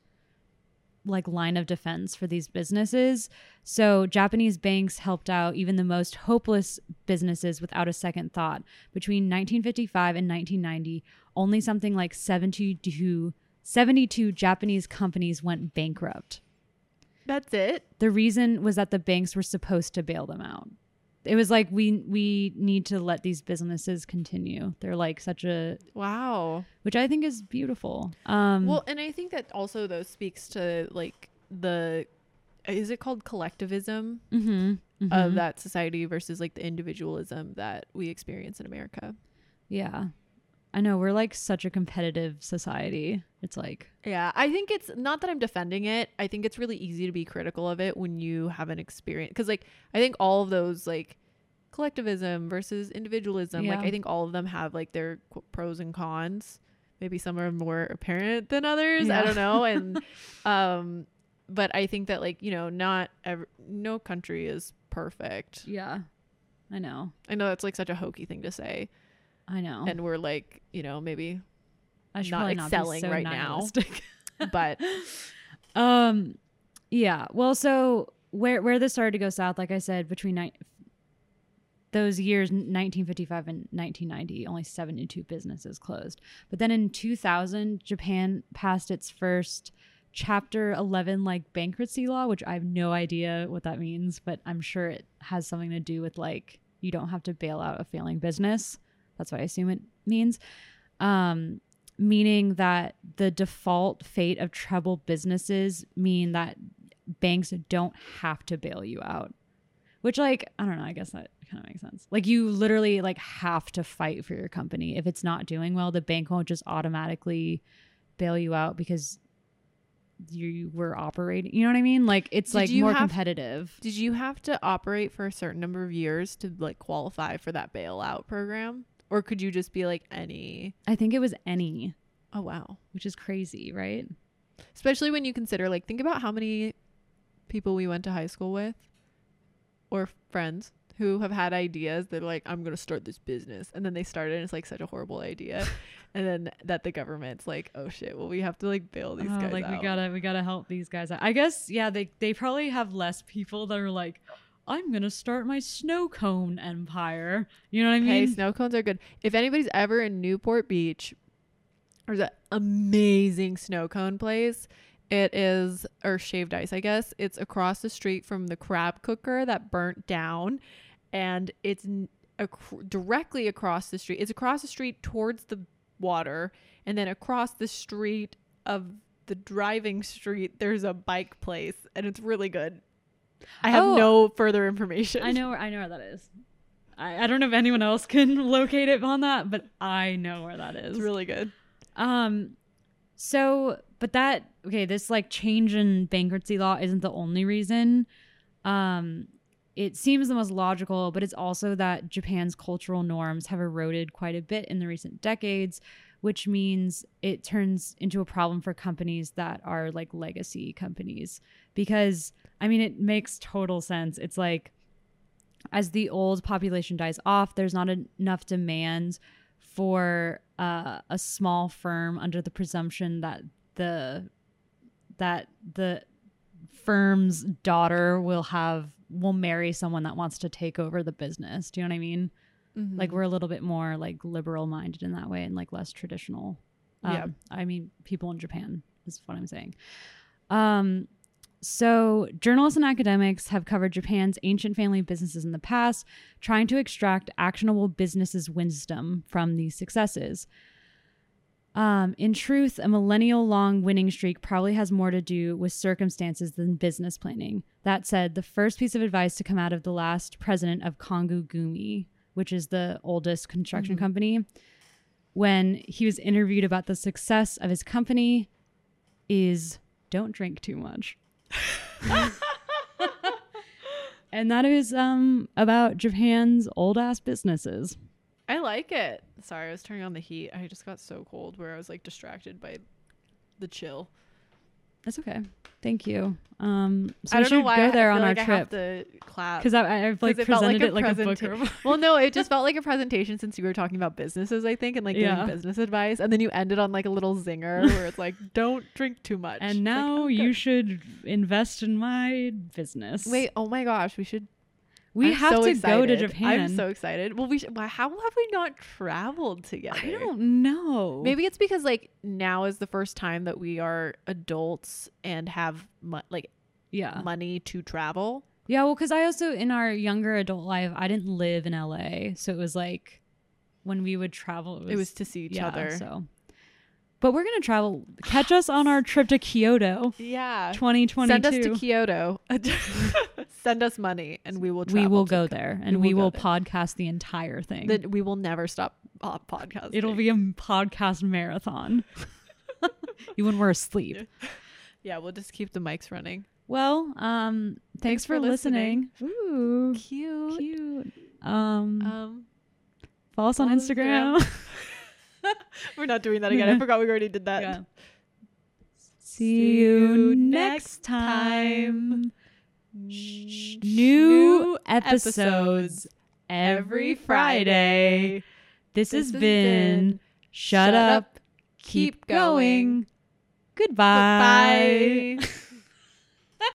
like line of defense for these businesses. So Japanese banks helped out even the most hopeless businesses without a second thought. Between 1955 and 1990, only something like 72 72 Japanese companies went bankrupt
That's it.
the reason was that the banks were supposed to bail them out. It was like we we need to let these businesses continue. They're like such a
Wow.
which I think is beautiful. Um
Well, and I think that also though speaks to like the is it called collectivism
mhm,
of
mhm.
that society versus like the individualism that we experience in America.
Yeah. I know we're like such a competitive society. It's like
Yeah, I think it's not that I'm defending it. I think it's really easy to be critical of it when you have an experience cuz like I think all of those like collectivism versus individualism,
yeah.
like I think all of them have like their qu- pros and cons. Maybe some are more apparent than others.
Yeah.
I don't know and um but I think that like, you know, not ever no country is perfect.
yeah. I know.
I know that's like such a hokey thing to say
I know.
and we're like, you know, maybe
I should
not
probably not
excelling
so
right now. but
um yeah well so where where this started to go south like i said between ni- those years 1955 and 1990 only 72 businesses closed but then in 2000 japan passed its first chapter 11 like bankruptcy law which i have no idea what that means but i'm sure it has something to do with like you don't have to bail out a failing business that's what i assume it means. Um meaning that the default fate of troubled businesses mean that banks don't have to bail you out. Which like i don't know i guess that kind of makes sense. Like you literally like have to fight for your company. If it's not doing well the bank won't just automatically bail you out because you were operating you know what i mean? Like it's
Did
like more
have-
competitive.
Did you have to operate for a certain number of years to like qualify for that bailout program? Or could you just be like any
i think it was any
Oh wow.
which is crazy right
Especially when you consider like think about how many people we went to high school with or friends who have had ideas they're like I'm going to start this business and then they started and it's like such a horrible idea and then that the government's like oh shit well we have to like bail these
Oh,
guys
like
out.
we gotta we gotta help these guys out. I guess yeah, they they probably have less people that are like, I'm gonna start my snow cone empire. You know what I
Hey,
mean?
snow cones are good. If anybody's ever in Newport Beach, there's an amazing snow cone place. It is, or shaved ice, I guess. It's across the street from the crab cooker that burnt down. And it's ac- directly across the street. It's across the street towards the water. And then across the street of the driving street, there's a bike place. And it's really good. I have
Oh.
no further information.
I know where I know where that is. I, I don't know if anyone else can locate it on that, but I know where that is.
It's really good.
Um, so, but that okay, this like change in bankruptcy law isn't the only reason. Um, it seems the most logical, but it's also that Japan's cultural norms have eroded quite a bit in the recent decades, which means it turns into a problem for companies that are like legacy companies. Because I mean, it makes total sense. It's like as the old population dies off, there's not enough demand for uh, a small firm under the presumption that the that the firm's daughter will have will marry someone that wants to take over the business. Do you know what I mean? Like
Mhm.
we're a little bit more like liberal minded in that way and like less traditional. Um,
Yeah.
I mean, people in Japan is what I'm saying. Um, So, journalists and academics have covered Japan's ancient family businesses in the past, trying to extract actionable businesses' wisdom from these successes. Um, in truth, a millennial long winning streak probably has more to do with circumstances than business planning. That said, the first piece of advice to come out of the last president of Kongo Gumi, which is the oldest construction
Mhm.
company, when he was interviewed about the success of his company, is don't drink too much. and that is um about Japan's old ass businesses.
I like it. Sorry, I was turning on the heat. I just got so cold where I was like distracted by the chill.
That's okay. Thank you. Um, so
I don't know why
go
I
there
feel
on our
like I have
trip
to clap.
because I've like
'Cause it like
presented
a
it like a book.
Well, no, it just felt like a presentation since you were talking about businesses, I think, and like
Yeah.
giving business advice, and then you ended on like a little zinger where it's like, "Don't drink too much."
And
like,
now
oh,
you should invest in my business.
wait. Oh my gosh, we should.
We
I'm
have
so
to go to
excited.
Japan.
I'm so excited. Well, we. Why, how have we not traveled together?
I don't know.
Maybe it's because like now is the first time that we are adults and have mo- like
Yeah.
money to travel.
Yeah. Well, because I also in our younger adult life, I didn't live in LA, so it was like when we would travel, it was,
It was to see each
yeah,
other.
So, but we're gonna travel. Catch us on our trip to Kyoto,
Yeah.
2022.
Send us to Kyoto. Send us money, and we will.
we will go there, and
we
we
will
will,
go there.
podcast the entire thing.
That we will never stop uh, podcasting.
It'll be a podcast marathon. Even we're asleep.
Yeah, we'll just keep the mics running.
Well, um, thanks,
Thanks
for,
for
listening. Ooh,
Cute.
cute. Um,
Um,
follow us on
follow us
Instagram.
we're not doing that again. I forgot we already did that.
Yeah. See you next time. New episodes every Friday. This, has been Shut Up, Keep Going. Goodbye.
Bye.